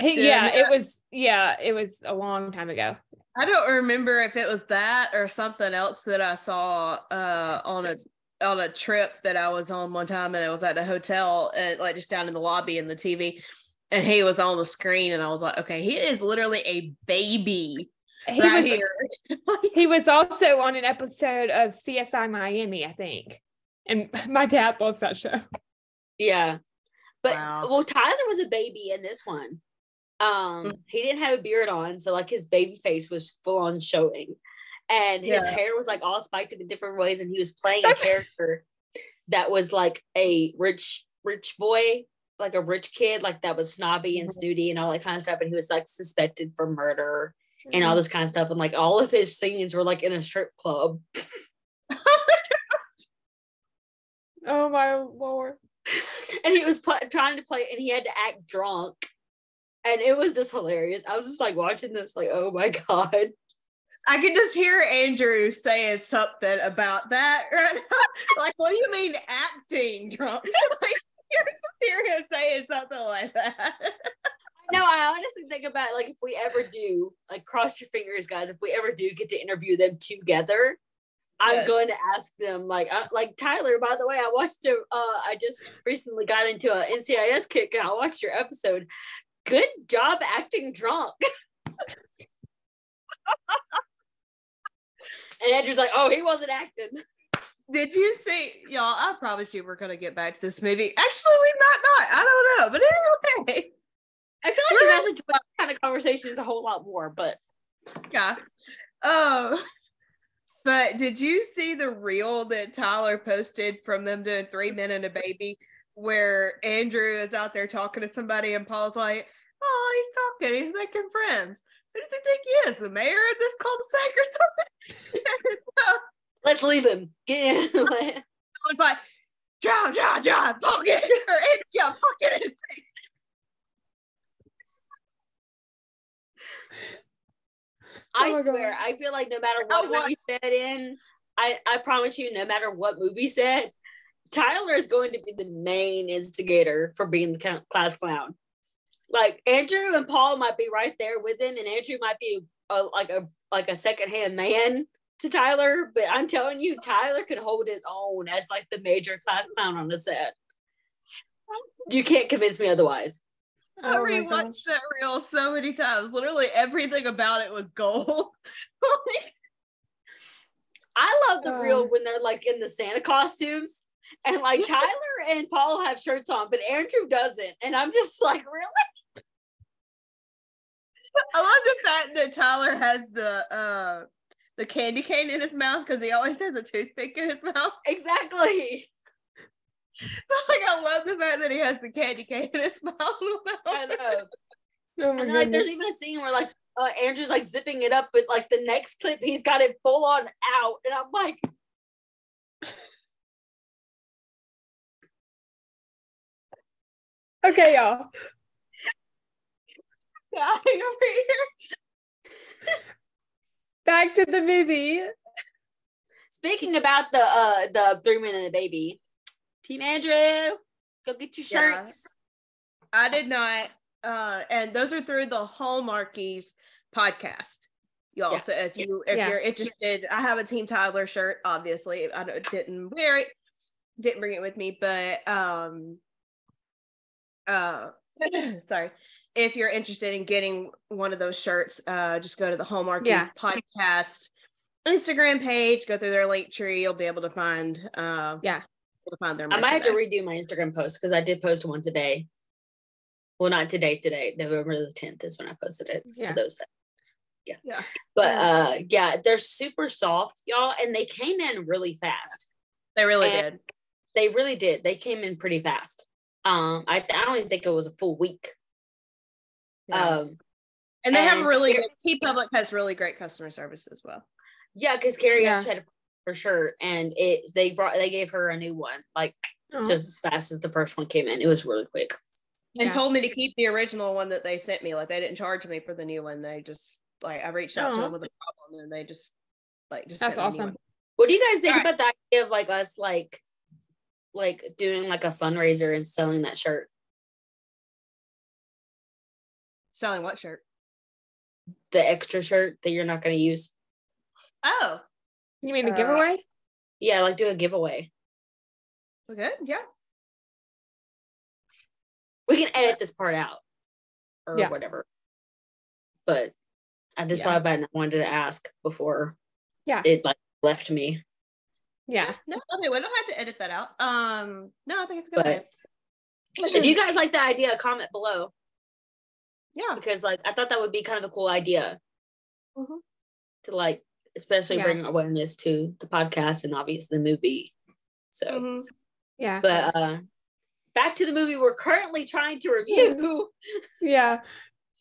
He- yeah, Yeah. it was. Yeah, it was a long time ago. I don't remember if it was that or something else that I saw uh, on a on a trip that I was on one time, and it was at the hotel, and like just down in the lobby in the TV. and he was on the screen, and I was like, okay, he is literally a baby He right was here. he was also on an episode of CSI Miami, I think. And my dad loves that show. Yeah. But Wow. well, Tyler was a baby in this one. Um, Mm. he didn't have a beard on, so like his baby face was full on showing. And his Yeah. hair was like all spiked in different ways, and he was playing a character that was like a rich, rich boy, like a rich kid, like that was snobby and Mhm. snooty and all that kind of stuff. And he was like suspected for murder and Mm-hmm. all this kind of stuff. And like all of his scenes were like in a strip club. Oh my lord. and he was pl- trying to play and he had to act drunk and it was just hilarious i was just like watching this like oh my god I could just hear Andrew saying something about that right like, what do you mean acting drunk? like, you just hear him saying something like that. no i honestly think about like if we ever do like cross your fingers guys if we ever do get to interview them together i'm Yes. going to ask them like uh, like tyler by the way i watched a, uh i just recently got into a ncis kick and i watched your episode good job acting drunk and andrew's like oh he wasn't acting Did you see, y'all? I promise you, we're gonna get back to this movie. Actually, we might not. I don't know, but it's okay. I feel like enjoy this kind of conversations a whole lot more, but Yeah. Oh, but did you see the reel that Tyler posted from them doing Three Men and a Baby, where Andrew is out there talking to somebody and Paul's like, "Oh, he's talking. He's making friends. Who does he think he is? The mayor of this cul-de-sac or something?" so let's leave him. Get in. I like, "John, John, John, fuck it, or yeah, fuck it." I Oh swear, God. I feel like no matter I what movie said in, I, I promise you, no matter what movie said, Tyler is going to be the main instigator for being the class clown. Like Andrew and Paul might be right there with him, and Andrew might be a, like a like a secondhand man to Tyler. But I'm telling you, Tyler can hold his own as like the major class clown on the set. You can't convince me otherwise. I Oh my rewatched gosh. that reel so many times. Literally everything about it was gold. Like, I love the Oh. reel when they're like in the Santa costumes and like Tyler and Paul have shirts on, but Andrew doesn't. And I'm just like, really? I love the fact that Tyler has the uh the candy cane in his mouth because he always has a toothpick in his mouth. Exactly. like I love the fact that he has the candy cane in his mouth. I know. Oh And like there's even a scene where like uh, Andrew's like zipping it up, but like the next clip he's got it full on out. And I'm like, Okay, y'all. Dying over here. Back to the movie. speaking about the uh the three men and the baby, Team Andrew, go get your Yeah. shirts. I did not. Uh, and those are through the Hallmarkies podcast, y'all. Yeah. So if you if Yeah. you're interested, I have a Team Toddler shirt. Obviously, I didn't wear it, didn't bring it with me, but um, uh, sorry. If you're interested in getting one of those shirts, uh, just go to the Hallmarkies Yeah. podcast Instagram page. Go through their link tree. You'll be able to find uh, Yeah. to find their. I might have to redo my Instagram post because I did post one today. Well, not today, today. November the 10th is when I posted it Yeah. for those days. Yeah. Yeah. But Yeah. uh yeah, they're super soft, y'all, and they came in really fast. They really And- did. They really did. They came in pretty fast. Um, I, I don't even think it was a full week. Yeah. Um, And they have And really here- good TeePublic has really great customer service as well. yeah, because Carrie Yeah. had a for sure, and it they brought they gave her a new one like Oh. just as fast as the first one came in. It was really quick. And Yeah. told me to keep the original one that they sent me. Like they didn't charge me for the new one. They just like I reached out to them with a problem and they just like just That's sent me a new awesome. What do you guys think All right. about the idea of like us like like doing like a fundraiser and selling that shirt? Selling what shirt? The extra shirt that you're not gonna use. Oh, You mean the Uh, giveaway? Yeah, like do a giveaway. well, good. Yeah. We can edit this part out. or Yeah. whatever. But I just Yeah. thought about it and I wanted to ask before Yeah. it like left me. Yeah. No, okay, we don't have to edit that out. Um, no, I think it's good. But if you guys like the idea, comment below yeah, because like I thought that would be kind of a cool idea Mhm. to like especially Yeah. bring awareness to the podcast and obviously the movie. So Mhm. Yeah. but uh back to the movie we're currently trying to review. Yeah.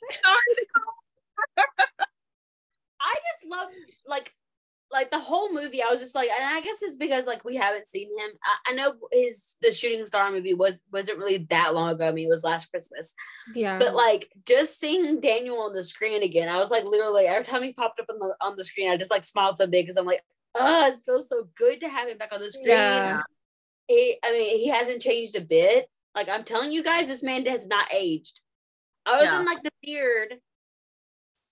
I just love like like the whole movie. I was just like, and I guess it's because like we haven't seen him. I, I know his the Shooting Star movie was wasn't really that long ago. I mean, it was last Christmas, Yeah. but like just seeing Daniel on the screen again, I was like literally every time he popped up on the on the screen, I just like smiled so big because I'm like, oh, it feels so good to have him back on the screen. Yeah. He, I mean, he hasn't changed a bit. Like I'm telling you guys, this man has not aged. Other Yeah. than like the beard,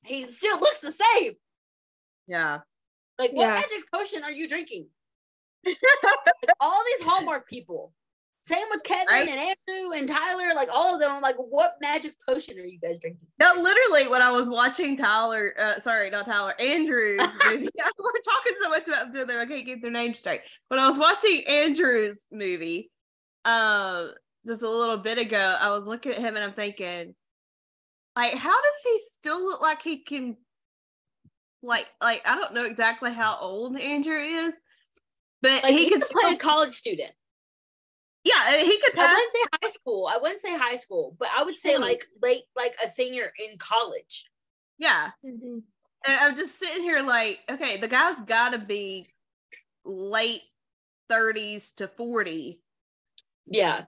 he still looks the same. yeah. Like, what Yeah. magic potion are you drinking? Like, all these Hallmark people. Same with Kevin Right. and Andrew and Tyler. Like all of them. I'm like, what magic potion are you guys drinking? No, literally, when I was watching Tyler, uh, sorry, not Tyler, Andrew's movie, we're talking so much about them, I can't get their names straight. When I was watching Andrew's movie, um, just a little bit ago, I was looking at him and I'm thinking, like, how does he still look like he can, like, like I don't know exactly how old Andrew is, but Like he he could play still, a college student. yeah, he could I wouldn't say high school. I wouldn't say high school, but I would say like late, like a senior in college. Yeah, Mhm. And I'm just sitting here like, okay, the guy's got to be late 30s to 40 Yeah,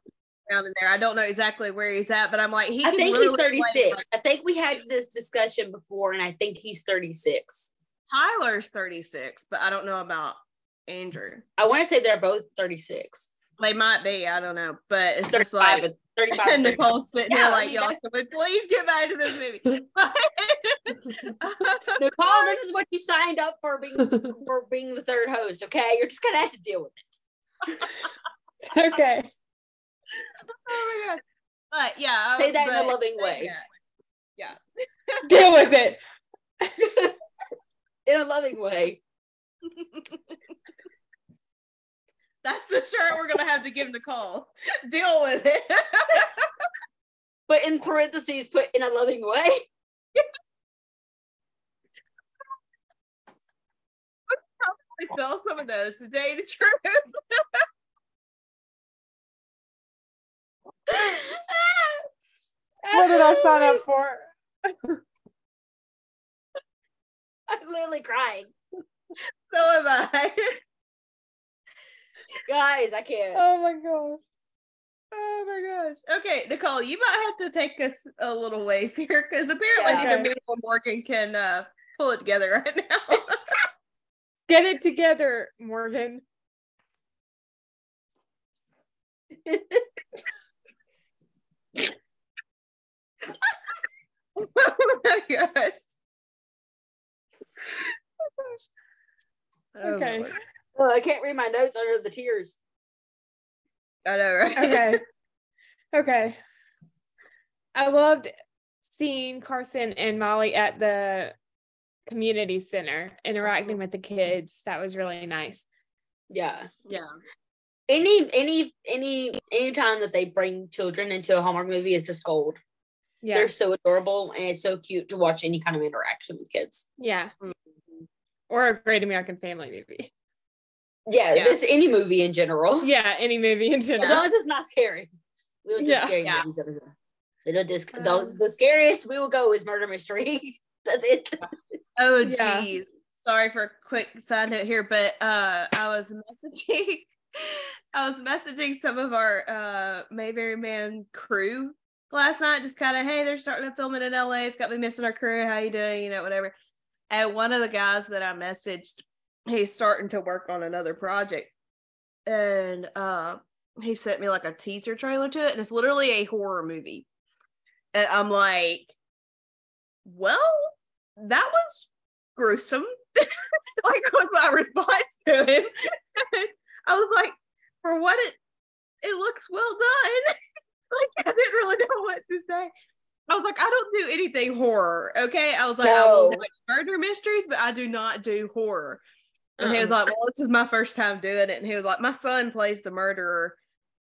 down in there. I don't know exactly where he's at, but I'm like, he. I can think he's literally play, 36. I think we had this discussion before, and I think he's 36. Tyler's 36, but I don't know about Andrew. I want to say they're both 36. They might be. I don't know, but it's just like. and- 35. And Nicole's sitting Yeah, here I like, mean, y'all, that's- someone please get back to this movie. Nicole, this is what you signed up for being for being the third host. Okay, you're just gonna have to deal with it. Okay. Oh my god! But yeah, Say that in a but- loving way. Yeah. Deal with it. In a loving way. That's the shirt we're gonna have to give Nicole. Deal with it. But in parentheses, put in a loving way. I sell some of those today to truth. What did I sign up for? I'm literally crying. So am I. Guys, I can't. Oh my gosh. Oh my gosh. Okay, Nicole, you might have to take us a little ways here because apparently Yeah. neither Okay. me or Morgan can uh, pull it together right now. Get it together, Morgan. Oh my gosh. Oh, Okay. Lord. Oh, I can't read my notes under the tears. I know, right? Okay. okay. I loved seeing Carson and Molly at the community center interacting mm-hmm. with the kids. That was really nice. Yeah. yeah. Any any any any time that they bring children into a Hallmark movie is just gold. Yeah. They're so adorable and it's so cute to watch any kind of interaction with kids. yeah. Mhm. Or a great American family movie. Yeah, Yeah. just any movie in general. Yeah, any movie in general. As long as it's not scary. We will just Yeah. scary Yeah. movies over here. We don't do sc- Um, the, the scariest we will go is murder mystery. That's it. Oh Yeah. geez. Sorry for a quick side note here, but uh I was messaging I was messaging some of our uh Mayberry Man crew last night, just kind of, hey, they're starting to film it in LA. It's got me missing our crew. How you doing? You know, whatever. And one of the guys that I messaged, he's starting to work on another project. And uh he sent me like a teaser trailer to it, and it's literally a horror movie. And I'm like, well, that was gruesome. like was my response to him. I was like, for what it it looks well done. Like I didn't really know what to say. I was like, I don't do anything horror. Okay. I was like, I will No. watch murder mysteries, but I do not do horror. And he was Uh-uh. like, Well, this is my first time doing it. And he was like, My son plays the murderer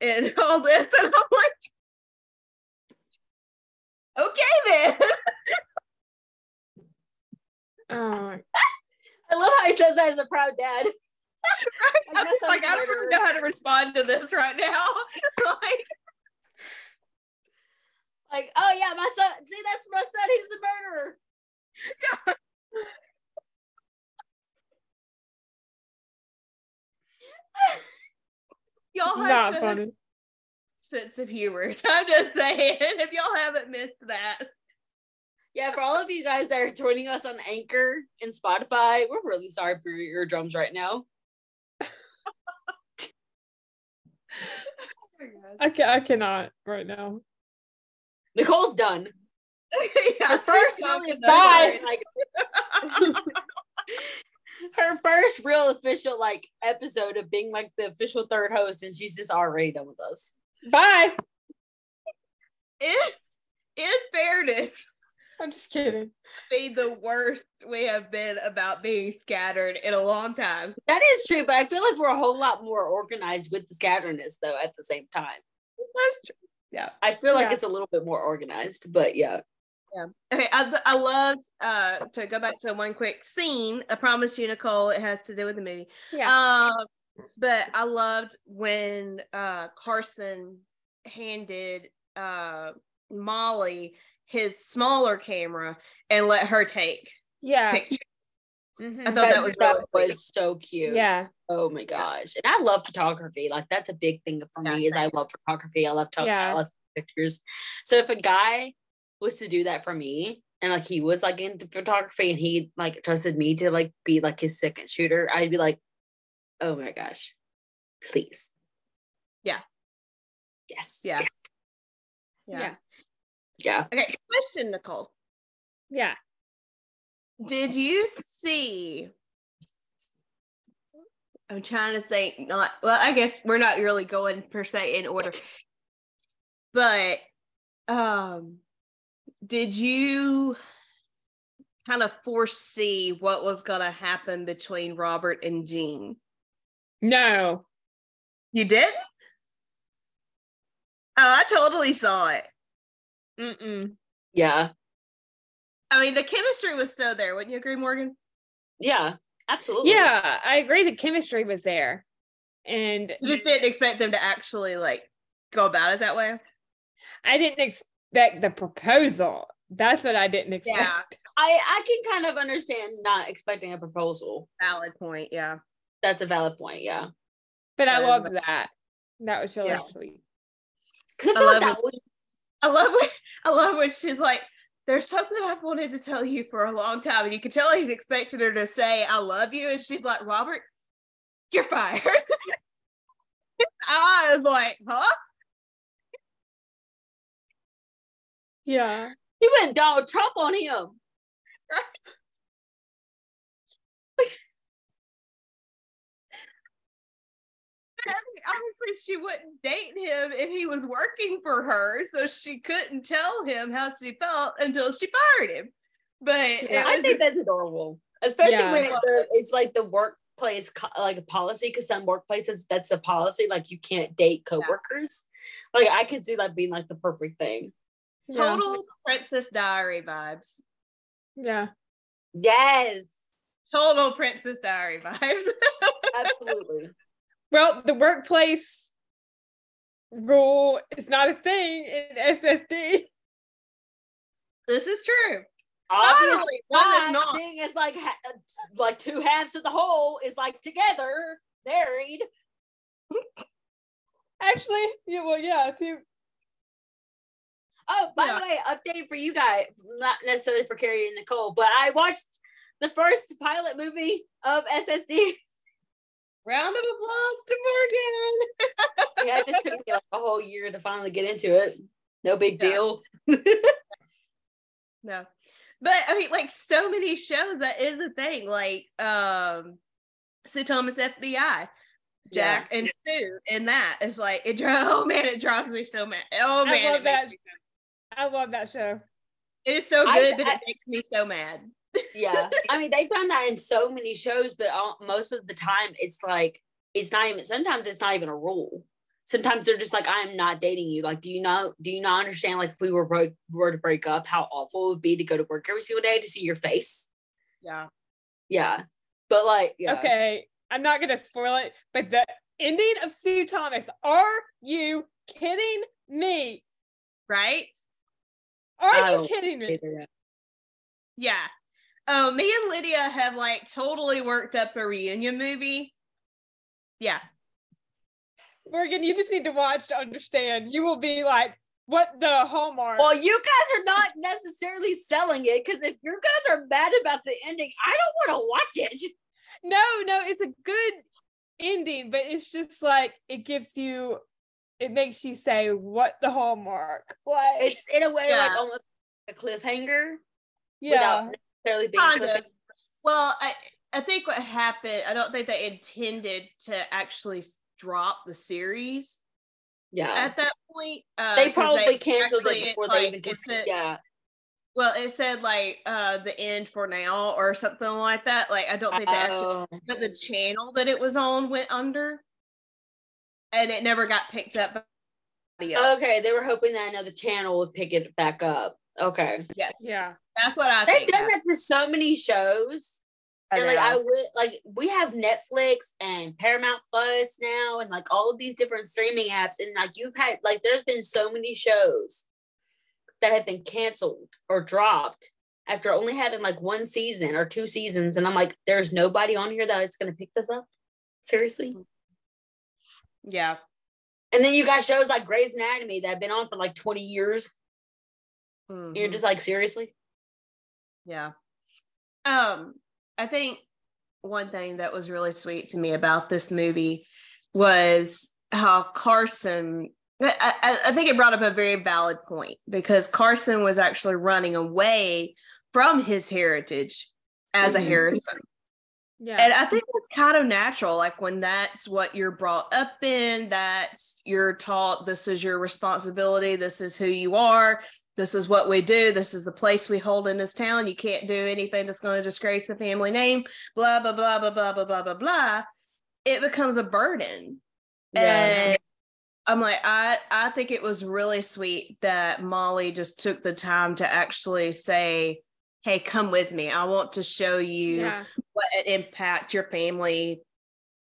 and all this. And I'm like, Okay then. Oh, I love how he says that as a proud dad. right? I'm just like, I don't really know how to respond to this right now. like, Like, oh yeah, my son. See, that's my son. He's the murderer. y'all have not funny. sense of humor. So I'm just saying, if y'all haven't missed that, Yeah, for all of you guys that are joining us on Anchor and Spotify, we're really sorry for your eardrums right now. Oh I can I cannot right now. Nicole's done. yeah, Her first she's really Bye. like her first real official like episode of being like the official third host, and she's just already done with us. Bye. in, in fairness, I'm just kidding. be the worst we have been about being scattered in a long time. That is true, but I feel like we're a whole lot more organized with the scatteredness though at the same time. That's true. Yeah. I feel like Yeah. it's a little bit more organized, but yeah. yeah Okay. I, I loved uh to go back to one quick scene. I promise you, Nicole, it has to do with the movie. Yeah. Um, but I loved when uh Carson handed uh Molly his smaller camera and let her take yeah. pictures. Mhm. I thought that was really was so cute. Yeah. Oh my gosh. And I love photography. Like that's a big thing for Yeah, me is I love photography. I love talking Yeah. I love pictures. So if a guy was to do that for me and like he was like into photography and he like trusted me to like be like his second shooter, I'd be like, oh my gosh, please. Yeah. Yes. Yeah. Yeah. Yeah. Okay. Question, Nicole. Yeah. Did you see? I'm trying to think. Not well. I guess we're not really going per se in order, but um, did you kind of foresee what was going to happen between Robert and Jean? No. You did? Oh, I totally saw it. Mm-mm. Yeah. I mean, the chemistry was so there. Wouldn't you agree, Morgan? Yeah. Absolutely. Yeah, I agree. The chemistry was there, and You just didn't expect them to actually like go about it that way. I didn't expect the proposal. That's what I didn't expect. Yeah, I, I can kind of understand not expecting a proposal. valid point. Yeah. That's a valid point. Yeah. But I That is loved that. That was really Yeah. sweet. Because I I like love that was I love when I love when she's like, "There's something I've wanted to tell you for a long time," and you can tell he's expecting her to say, "I love you," and she's like, "Robert, you're fired." I was like, "Huh?" Yeah. He went Donald Trump on him. I mean, obviously, she wouldn't date him if he was working for her, so she couldn't tell him how she felt until she fired him. But it Yeah, I was- think that's adorable, especially Yeah. when it, the, it's like the workplace co- like a policy. Because some workplaces that's a policy, like you can't date coworkers. Like I can see that being like the perfect thing. Yeah. total Princess Diary vibes. Yeah. Yes, Total Princess Diary vibes. absolutely. Well, the workplace rule is not a thing in SSD. this is true. Obviously, one is not. not. Seeing as like like two halves of the whole is like together, married. Actually, yeah, well, yeah, too. Oh, by Yeah. the way, update for you guys, not necessarily for Carrie and Nicole, but I watched the first pilot movie of SSD. Round of applause to Morgan. Yeah, it just took me like a whole year to finally get into it. No big Yeah. deal. No. But I mean, like so many shows, that is a thing. Like um Sue Thomas FBI, Jack and Sue, and that is like it dri- oh man, it drives me so mad. Oh man. I love that. I love that show. It is so I- good, but I- it makes me so mad. Yeah i mean they've done that in so many shows but all, most of the time it's like it's not even sometimes it's not even a rule sometimes they're just like i'm not dating you like do you know do you not understand like if we were broke were to break up how awful it would be to go to work every single day to see your face Yeah. yeah but like yeah Okay, I'm not gonna spoil it, but the ending of Sue Thomas. Are you kidding me? Right? Are I you kidding me? either. Yeah. Oh, me and Lydia have like totally worked up a reunion movie. Yeah. Morgan, you just need to watch to understand. You will be like, what the hallmark? well you guys are not necessarily selling it because if you guys are mad about the ending i don't want to watch it no, no, it's a good ending, but it's just like it gives you it makes you say, what the hallmark? Like it's in a way like almost a cliffhanger yeah. without necessarily being Kind of. Well, I I think what happened, I don't think they intended to actually drop the series yeah at that point. Uh, they probably canceled it before like, they even it could. said- yeah. Well, it said like uh the end for now or something like that. Like I don't think they actually Oh, but the channel that it was on went under and it never got picked up by the other. okay, they were hoping that another channel would pick it back up. Okay, Yes. Yeah. That's what I they've done that to so many shows. I and like I would like we have Netflix and Paramount Plus now and like all of these different streaming apps and like you've had like there's been so many shows that have been canceled or dropped after only having like one season or two seasons and I'm like there's nobody on here that's going to pick this up seriously yeah. and then you got shows like Grey's Anatomy that have been on for like 20 years you're Mhm. just like seriously yeah. Um, I think one thing that was really sweet to me about this movie was how Carson. I, I, I think it brought up a very valid point because Carson was actually running away from his heritage as a Mhm. Harrison. Yeah. And I think it's kind of natural. Like when that's what you're brought up in, that's you're taught this is your responsibility, this is who you are, this is what we do, this is the place we hold in this town. You can't do anything that's going to disgrace the family name, blah, blah, blah, blah, blah, blah, blah, blah, blah. It becomes a burden. And I'm like, I I think it was really sweet that Molly just took the time to actually say, Hey, come with me. I want to show you yeah. what an impact your family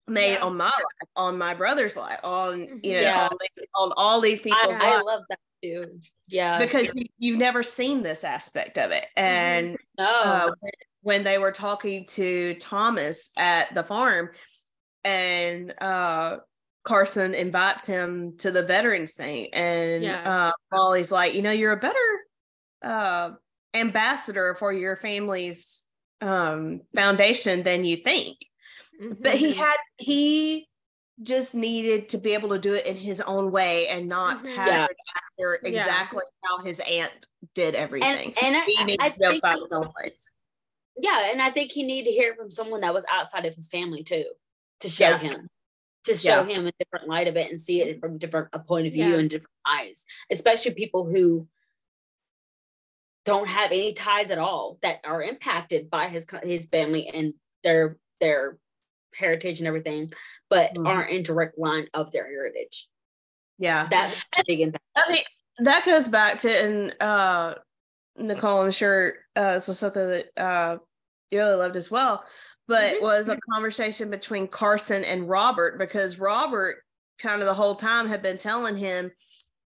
made Yeah. on my life, on my brother's life, on you know, Yeah. on, on all these I, people's I lives. love that too yeah Because you, you've never seen this aspect of it. And no uh, when- they were talking to Thomas at the farm, and uh, Carson invites him to the veterans thing, and Yeah. uh, Molly's like, you know, you're a better uh, ambassador for your family's um, foundation than you think. But he Mhm. had he just needed to be able to do it in his own way and not Mhm. pattern Yeah. after Yeah. exactly how his aunt did everything. and, and I, he needed I to think find he- his own ways. yeah, and I think he needed to hear from someone that was outside of his family too, to show Yeah. him, to show Yeah. him a different light of it and see it from different a point of view Yeah. and different eyes, especially people who don't have any ties at all that are impacted by his his family and their their heritage and everything, but Mhm. aren't in direct line of their heritage. Yeah. That's a big impact. I mean, that goes back to and uh Nicole, I'm sure uh this was something that uh you really loved as well, but Mhm. was a conversation between Carson and Robert because Robert kind of the whole time had been telling him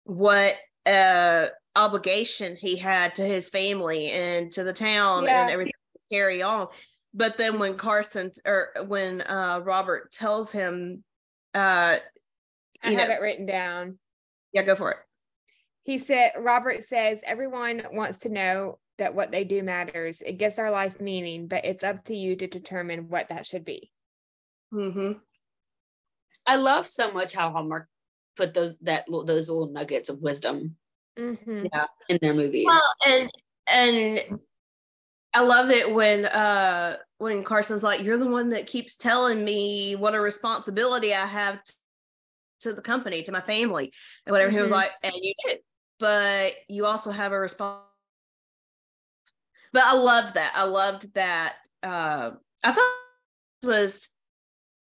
what uh obligation he had to his family and to the town Yeah. and everything to carry on. But then when Carson or when uh Robert tells him uh I you have know- it written down. yeah, go for it. He said, Robert says, everyone wants to know that what they do matters. It gives our life meaning, but it's up to you to determine what that should be. Mm-hmm. I love so much how Hallmark put those that little- those little nuggets of wisdom Mhm. in their movies. Well, and and I love it when uh when Carson's like, "You're the one that keeps telling me what a responsibility I have t- to the company, to my family, and whatever." He was Mhm. like, "And you do, but you also have a response." but I loved that. I loved that. Uh, I thought it was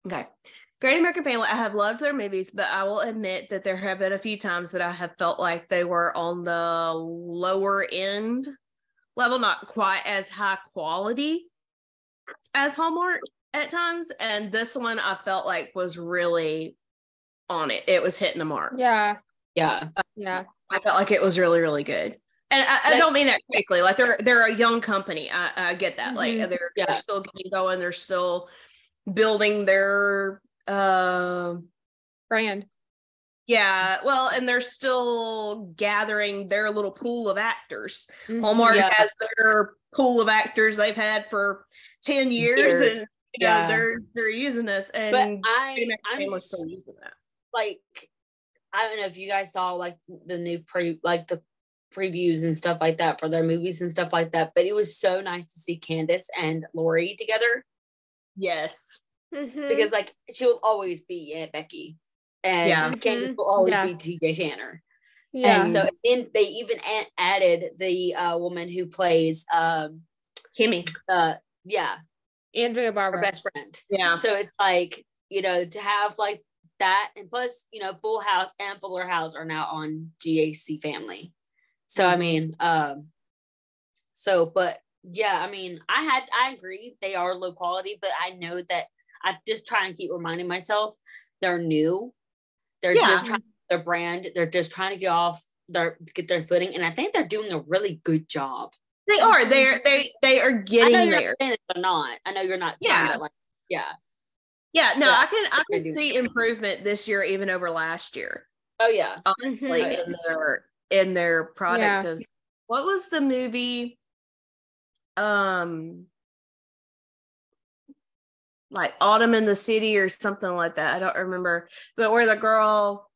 okay. Great American Family. I have loved their movies, but I will admit that there have been a few times that I have felt like they were on the lower end level, not quite as high quality as Hallmark at times. And this one I felt like was really on it. It was hitting the mark. Yeah. Yeah. Yeah. I felt like it was really, really good. And I, I Like- don't mean that quickly. Like they're they're a young company. I, I get that. Like Mhm. they're Yeah. they're still getting going. They're still building their uh Brand. Yeah, well, and they're still gathering their little pool of actors. Mhm. Hallmark Yeah. has their pool of actors they've had for 10 years, Years. and you know Yeah. they're they're using us and But I, I'm still using that. like, I don't know if you guys saw like the new pre, like the previews and stuff like that for their movies and stuff like that. But it was so nice to see Candace and Lori together Yes. Mhm. because like she'll always be Aunt Becky, and Yeah. Candace Mhm. will always Yeah. be DJ Tanner. yeah. And so then they even a- added the uh, woman who plays, um, Kimmy. uh, yeah, Andrea her Barber. best friend. Yeah. So it's like, you know, to have like that, and plus, you know, Full House and Fuller House are now on GAC Family. So I mean, um, so but yeah, I mean, I had I agree they are low quality, but I know that I just try and keep reminding myself they're new. They're Yeah. just trying their brand. They're just trying to get off their get their footing, and I think they're doing a really good job. They are. They're they they are I know getting you're there. not saying that they're not. I know you're not Yeah. to like, yeah. Yeah, no, Yeah, I can I can see improvement this year even over last year. Oh yeah. Honestly, Mhm. Oh, yeah. in their in their product Yeah. as what was the movie? Um like Autumn in the City or something like that. I don't remember. But where the girl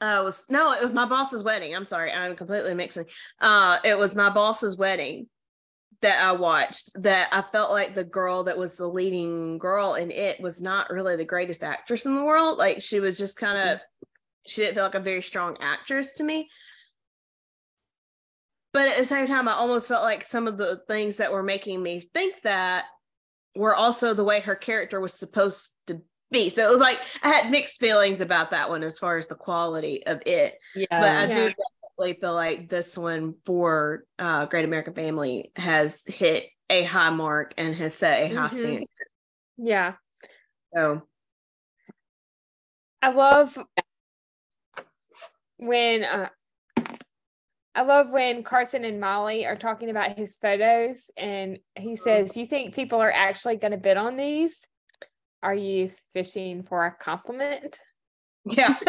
uh was no, it was my boss's wedding. I'm sorry, I'm completely mixing. Uh it was my boss's wedding that I watched that I felt like the girl that was the leading girl in it was not really the greatest actress in the world. Like she was just kind of she didn't feel like a very strong actress to me. But at the same time, I almost felt like some of the things that were making me think that were also the way her character was supposed to be. So it was like I had mixed feelings about that one as far as the quality of it Yeah. but I do definitely feel like this one for uh, Great American Family has hit a high mark and has set a high Mhm. standard. yeah. So I love when uh, I love when Carson and Molly are talking about his photos and he says, "You think people are actually going to bid on these? Are you fishing for a compliment?" yeah,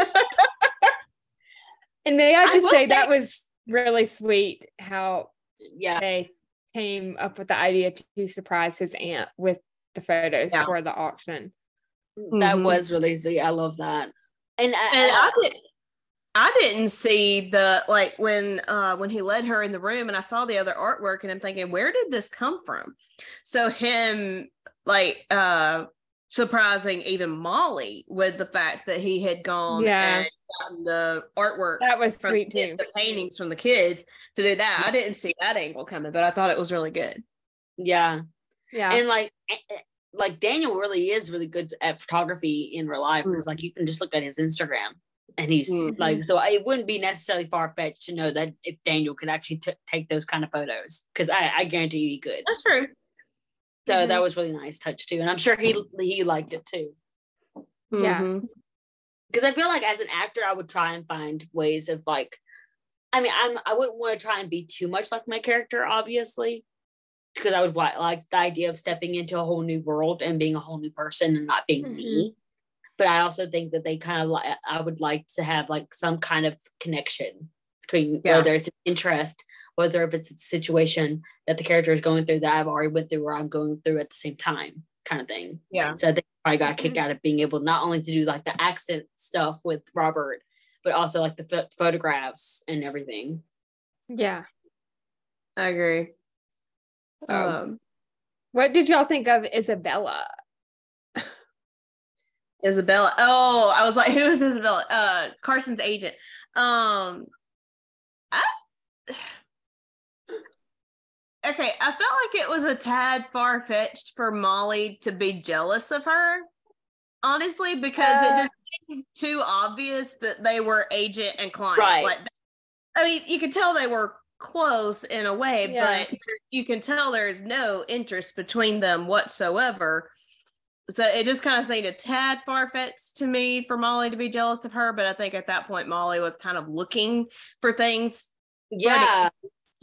And may I I just will say, that was really sweet how yeah. they came up with the idea to surprise his aunt with the photos Yeah. for the auction. That Mhm. was really sweet. I love that. And, I, and and I did. I didn't see the like when uh when he led her in the room and I saw the other artwork and I'm thinking where did this come from? So him like uh surprising even Molly with the fact that he had gone Yeah. and gotten the artwork That was from sweet the, too. the paintings from the kids to do that. I didn't see that angle coming, but I thought it was really good. yeah. Yeah. And like, like Daniel really is really good at photography in real life Mm. because like you can just look at his Instagram and he's Mhm. like, so it wouldn't be necessarily far fetched to know that if Daniel could actually t- take those kind of photos because I, I guarantee you he could. That's true. So Mhm. that was really nice touch too, and I'm sure he he liked it too. Yeah. Mhm. because I feel like as an actor, I would try and find ways of like, I mean, I'm I wouldn't want to try and be too much like my character, obviously, because I would like the idea of stepping into a whole new world and being a whole new person and not being me. But I also think that they kind of like I would like to have like some kind of connection between Yeah. whether it's an interest, whether if it's a situation that the character is going through that I've already went through or I'm going through at the same time, kind of thing. Yeah. So I think I got a kick out of being able not only to do like the accent stuff with Robert, but also like the pho- photographs and everything. yeah. I agree. Um, Um, What did y'all think of Isabella? Isabella. Oh, I was like, who is Isabella? Uh, Carson's agent. Um, I, okay, I felt like it was a tad far fetched for Molly to be jealous of her, honestly, because Uh, it just seemed too obvious that they were agent and client. Right. Like, I mean, you could tell they were close in a way, Yeah. but you can tell there's no interest between them whatsoever. So it just kind of seemed a tad far fetched to me for Molly to be jealous of her. But I think at that point, Molly was kind of looking for things Yeah.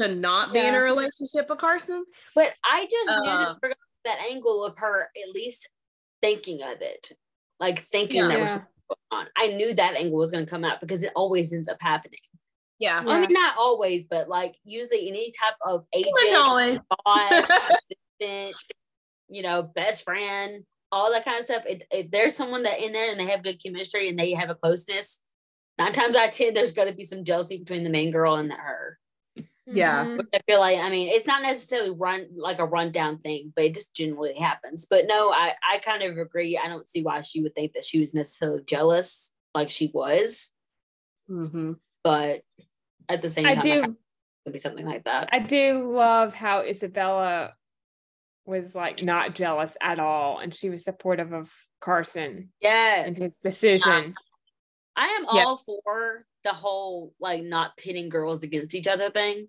to not be in a relationship with Carson. But I just knew Uh, that, that angle of her at least thinking of it, like thinking Yeah. there was Yeah. something going on. I knew that angle was going to come out because it always ends up happening. Yeah. I mean, not always, but like usually any type of agent, boss, you know, best friend, all that kind of stuff. If, if there's someone that in there and they have good chemistry and they have a closeness, nine times out of ten, there's going to be some jealousy between the main girl and her. Yeah. Mhm. I feel like, I mean, it's not necessarily run like a rundown thing, but it just generally happens. But no, I I kind of agree. I don't see why she would think that she was necessarily jealous like she was, Mm-hmm. but at the same I time, do. like, it could be something like that. I do love how Isabella was like not jealous at all, and she was supportive of Carson Yes. and his decision. I am Yeah. all for the whole like not pitting girls against each other thing.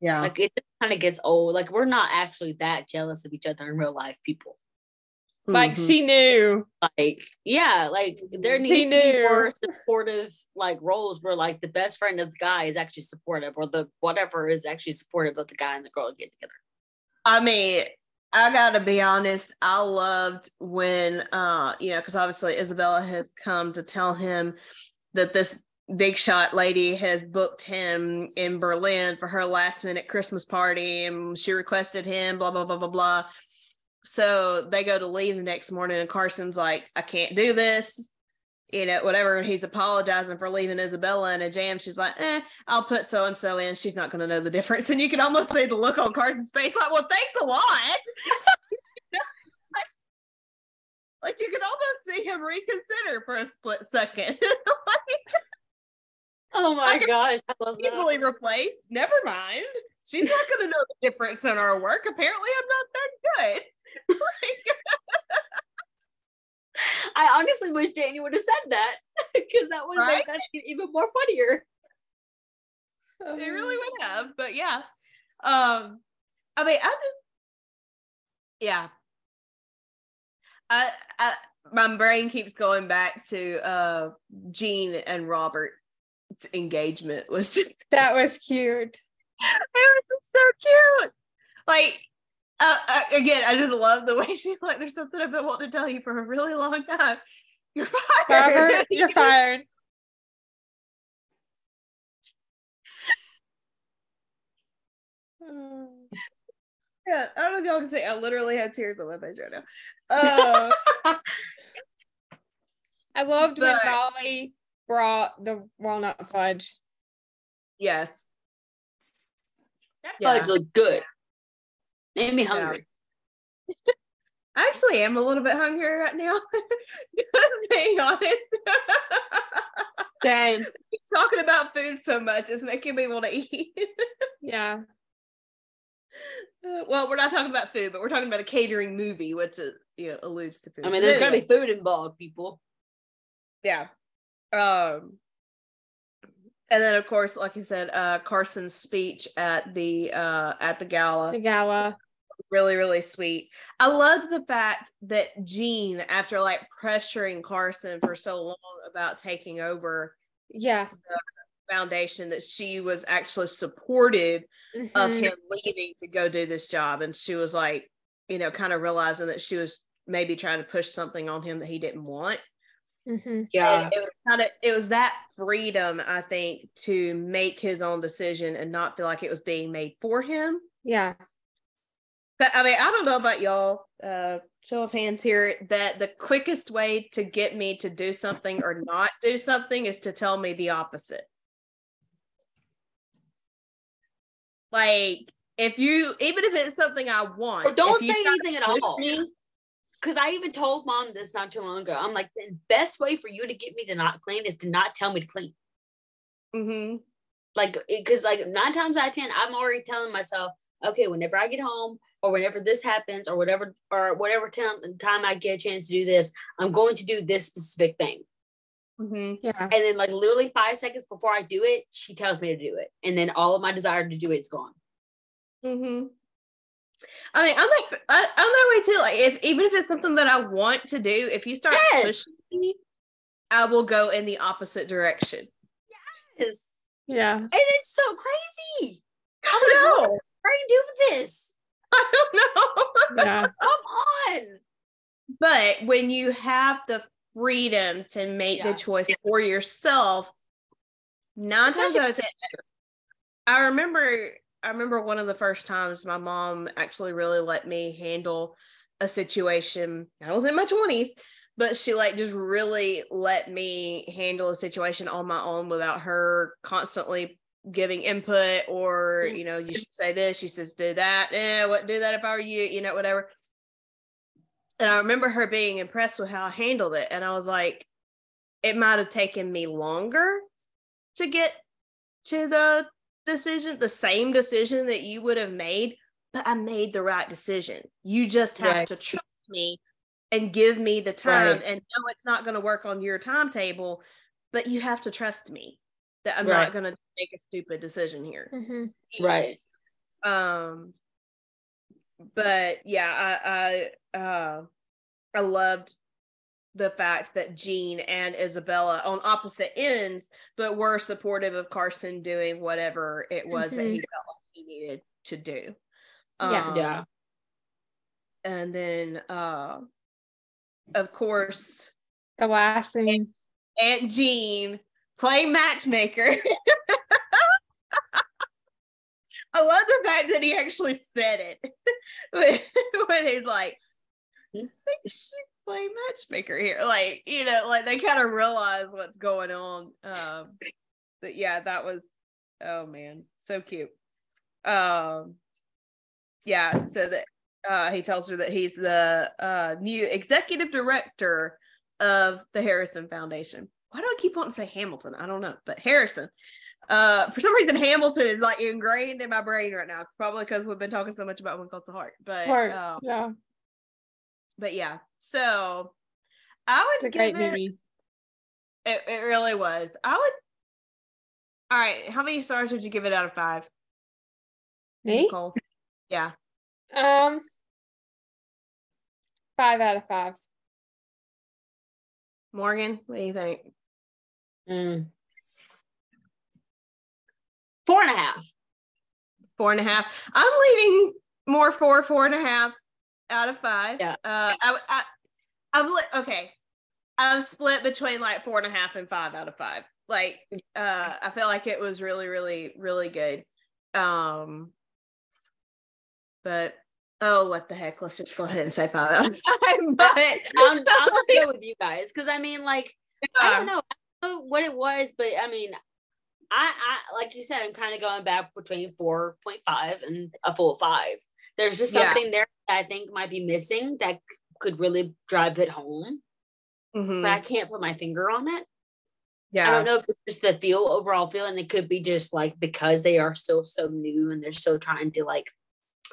Yeah. Like it kind of gets old. Like we're not actually that jealous of each other in real life, people. like Mhm. she knew. like yeah like there She needs to be more supportive like roles where like the best friend of the guy is actually supportive or the whatever is actually supportive of the guy and the girl get together I mean, I gotta be honest. I loved when, uh, you know, because obviously Isabella has come to tell him that this big shot lady has booked him in Berlin for her last minute Christmas party, and she requested him. Blah blah blah blah blah. So they go to leave the next morning, and Carson's like, "I can't do this." You know, whatever. And he's apologizing for leaving Isabella in a jam. She's like, eh, I'll put so and so in. She's not going to know the difference. And you can almost see the look on Carson's face, like, well, thanks a lot. like, like, you can almost see him reconsider for a split second. like, oh my gosh i love that easily replaced. Never mind. She's not going to know the difference in our work. Apparently, I'm not that good. Like, i honestly wish daniel would have said that because that would have Right? made that even more funnier They really would have, but yeah. Um, I mean, I just, yeah. I, I, my brain keeps going back to uh Jean and Robert's engagement was just That was cute. it was so cute. Like, uh, uh, again, I just love the way she's like, "There's something I've been wanting to tell you for a really long time. You're fired. Robert, you're fired. Yeah, I don't know if y'all can see. I literally have tears on my face right now. Uh, I loved when But- Molly brought the walnut fudge. yes. that Yeah. fudge looked good made me hungry I actually am a little bit hungry right now. Just being honest. Dang. Talking about food so much is making me want to eat. Yeah. Uh, well, we're not talking about food, but we're talking about a catering movie, which uh, you know alludes to food. i mean there's But got to be food involved people yeah. Um, and then of course, like you said, uh, Carson's speech at the uh at the gala The gala. Really really sweet i loved the fact that jean after like pressuring carson for so long about taking over Yeah. The foundation that she was actually supportive of Mhm. him leaving to go do this job and she was like you know kind of realizing that she was maybe trying to push something on him that he didn't want Mhm. yeah and it was kind of it was that freedom i think to make his own decision and not feel like it was being made for him Yeah. But I mean, I don't know about y'all. Uh, show of hands here. That the quickest way to get me to do something or not do something is to tell me the opposite. Like, if you, even if it's something I want, or don't say anything at all me- because I even told mom this not too long ago. I'm like, the best way for you to get me to not clean is to not tell me to clean. Mm-hmm. Like, because like nine times out of ten, I'm already telling myself, okay, whenever I get home or whenever this happens or whatever or whatever time time I get a chance to do this, I'm going to do this specific thing. Mhm. Yeah. And then like literally five seconds before I do it, she tells me to do it. And then all of my desire to do it is gone. Mm-hmm. I mean, I'm like, I, I'm that way too. Like, if even if it's something that I want to do, if you start Yes. pushing me, I will go in the opposite direction. It's- Yeah. And it's so crazy. I'm like, I what know. am I trying do with this? I don't know. Yeah. Come on. but when you have the freedom to make Yeah. the choice for yourself, nine times out of ten, I remember. I remember one of the first times my mom actually really let me handle a situation. I was in my twenties, but she like just really let me handle a situation on my own without her constantly giving input or you know you should say this you should do that eh what do that if i were you you know whatever and i remember her being impressed with how i handled it and i was like it might have taken me longer to get to the decision the same decision that you would have made but i made the right decision you just have Right. to trust me and give me the time Right. and no it's not going to work on your timetable but you have to trust me that i'm Right. not going to make a stupid decision here hmm Right. um but yeah i i uh i loved the fact that Jean and Isabella on opposite ends, but were supportive of Carson doing whatever it was that he felt like he needed to do. Yeah. Um, Yeah. And then uh of course The last thing. Aunt Jean play matchmaker. I love the fact that he actually said it when, he's like, she's playing matchmaker here. Like, you know, like they kind of realize what's going on. Um, but yeah, that was, oh man, so cute. Um, yeah, so that uh, he tells her that he's the uh, new executive director of the Harrison Foundation. Why do I keep wanting to say Hamilton? I don't know, but Harrison. Uh, for some reason, Hamilton is like ingrained in my brain right now, probably because we've been talking so much about When Calls the Heart. But Part. um, yeah. but yeah, so I would give it, it. It really was. I would. All right, how many stars would you give it out of five? Me? Nicole? Yeah, Um. Five out of five. Morgan, what do you think? Mm. Four and a half. Four and a half. I'm leaning more four, four and a half out of five. Yeah. Uh, I, I, I'm li- okay. I'm split between like four and a half and five out of five. Like, uh, I feel like it was really, really, really good. Um, but oh, what the heck? Let's just go ahead and say five out of five. But I'm, I'll just go with you guys because I mean, like, I Uh, don't know, I know what it was, but I mean, I, I like you said, I'm kind of going back between 4.5 and a full five. There's just Yeah. something there that I think might be missing that could really drive it home, mhm, but I can't put my finger on it. yeah. I don't know if it's just the feel, overall feel, and it could be just like because they are still so new and they're still trying to like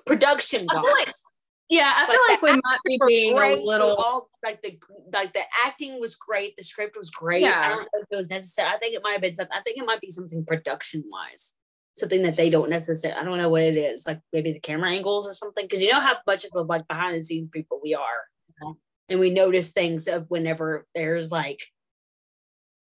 production wise. Yeah, I feel like we might be being great. a little. all, like the like the acting was great. The script was great. Yeah. I don't know if it was necessary. I think it might have been something. I think it might be something production wise, something that they don't necessarily. I don't know what it is. Like maybe the camera angles or something. Because you know how much of a like behind the scenes people we are, you know? and we notice things of whenever there's like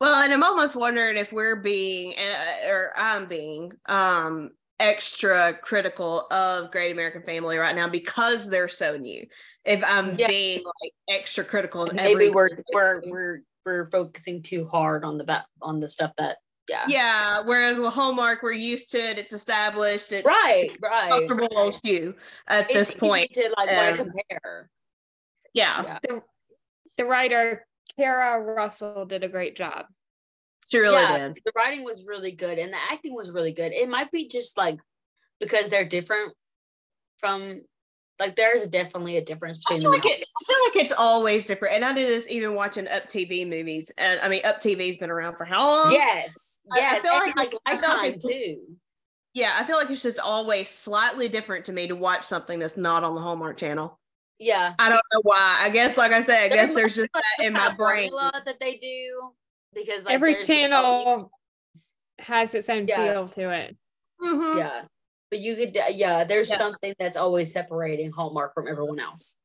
Well, and I'm almost wondering if we're being, uh, or I'm being, um, extra critical of Great American Family right now because they're so new. If I'm Yeah. being like extra critical, of maybe every- we're we're we're we're focusing too hard on the ba- on the stuff that yeah yeah. Whereas with Hallmark, we're used to it. It's established. It's right right. comfortable to you at It's this point. to like want to Um, compare. Yeah, Yeah. The, the writer Kara Russell did a great job. She really yeah, did. the writing was really good and the acting was really good. It might be just like because they're different from like there's definitely a difference I between feel like it, I feel like it's always different, and I do this even watching Up TV movies. And I mean, Up TV's been around for how long? yes, I- I feel and like- like, I feel like too. yeah, I feel like it's just always slightly different to me to watch something that's not on the Hallmark Channel. Yeah. I don't know why. I guess, like I said, I guess there's just that in my brain. that they do because like, Every there's just so many- channel has its own Yeah. feel to it. Mhm. yeah. But you could, yeah, there's Yeah. something that's always separating Hallmark from everyone else.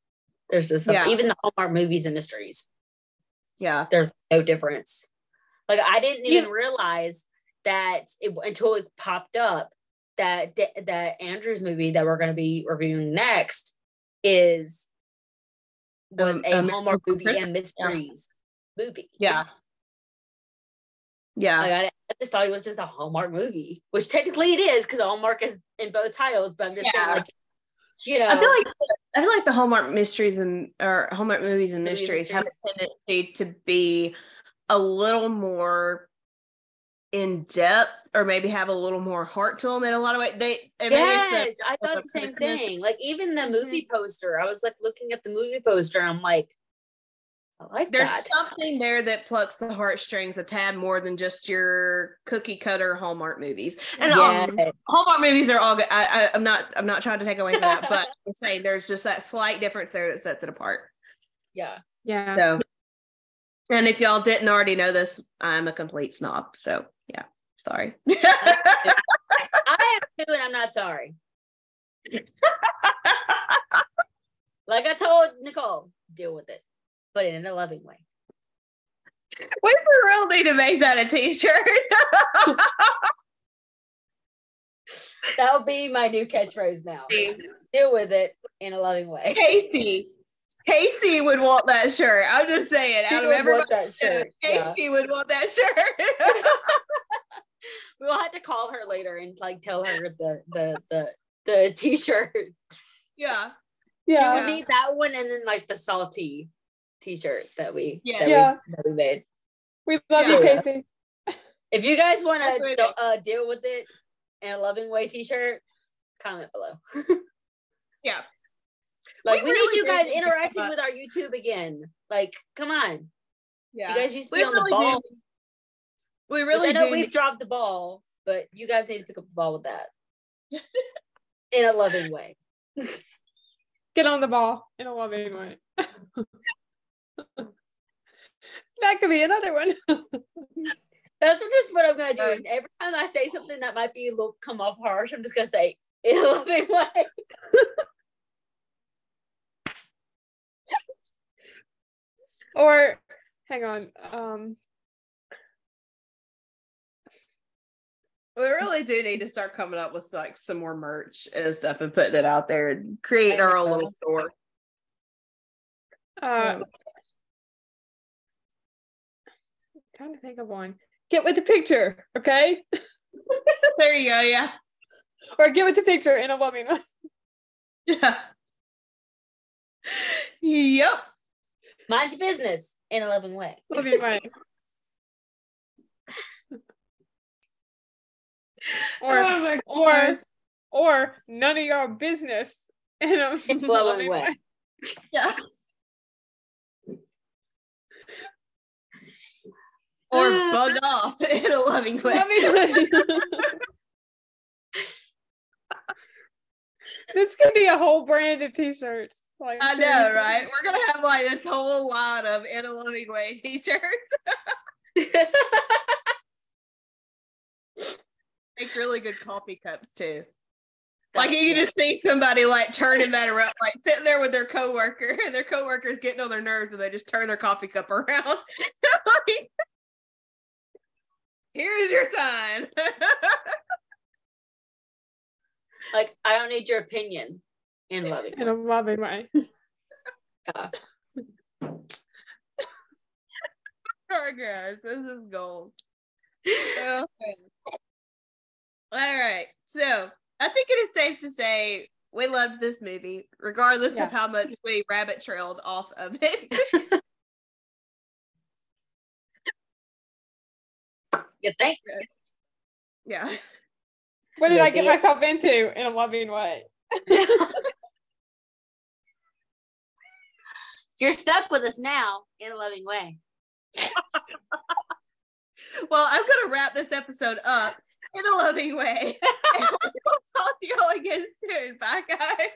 There's just something, Yeah. even the Hallmark movies and mysteries, Yeah. there's no difference. Like I didn't Yeah. even realize that it, until it popped up that that Andrew's movie that we're going to be reviewing next is was Um, a American Hallmark movie Christmas, and mysteries movie. Yeah. Yeah. Like I, I just thought it was just a Hallmark movie, which technically it is because Hallmark is in both titles. But I'm just Yeah. saying, like, you know, I feel like I feel like the Hallmark mysteries and or Hallmark movies and Movie mysteries have a tendency to be a little more in depth or maybe have a little more heart to them in a lot of ways. They it's a- yes, I thought the same thing. Like even the movie mm-hmm. poster, I was like looking at the movie poster, I'm like, I like there's that. something there that plucks the heartstrings a tad more than just your cookie cutter Hallmark movies. And um, Hallmark movies are all good. I, I, I'm not I'm not trying to take away from that, but I'm saying there's just that slight difference there that sets it apart. yeah. Yeah. So, and if y'all didn't already know this, I'm a complete snob. So, yeah, sorry. I am too, and I'm not sorry. Like I told Nicole, deal with it, but it in a loving way. we for real need to make that a t-shirt. That'll be my new catchphrase now. Deal with it in a loving way. Casey, Casey would want that shirt. I'm just saying, She out of would everybody, want that shirt. Yeah. Casey would want that shirt. We'll have to call her later and like tell her the the the the t-shirt. yeah, She yeah. would need that one and then like the salty t-shirt that we Yeah. that, Yeah. we, that we made. We love you, Casey. If you guys want to uh, deal with it in a loving way t-shirt, comment below. yeah. Like We we, really need you guys interacting with our YouTube again. Like, come on. Yeah. You guys used to We be on the really ball. do- we Which really I know do. we've dropped the ball, but you guys need to pick up the ball with that. in a loving way. Get on the ball in a loving way. That could be another one. That's just what I'm gonna do. And every time I say something that might be a little come off harsh, I'm just gonna say in a loving way. or hang on. Um We really do need to start coming up with like some more merch and stuff and putting it out there and create our own little store. uh trying to think of one. Get with the picture, okay? there you go. Yeah. Or get with the picture in a loving way. Yeah. Yep. Mind your business in a loving way. Loving way. or Oh or or none of your business in a In a loving way. Yeah. Or uh, bug off in a loving way. This could be a whole brand of t-shirts. Like I know, right? We're gonna have like this whole line of in a loving way t-shirts. Make really good coffee cups too. Like you can just see somebody like turning that around, like sitting there with their coworker, and their coworker's getting on their nerves, and they just turn their coffee cup around. Like, Here's your sign. like I don't need your opinion in a loving in way. a loving way. Yeah. oh gosh, this is gold. Okay. All right. So I think it is safe to say we loved this movie, regardless Yeah. of how much we rabbit trailed off of it. You think? yeah. What did I get myself into in a loving way? You're stuck with us now in a loving way. Well, I'm gonna wrap this episode up in a loving way. and we'll talk to y'all again soon. Bye, guys.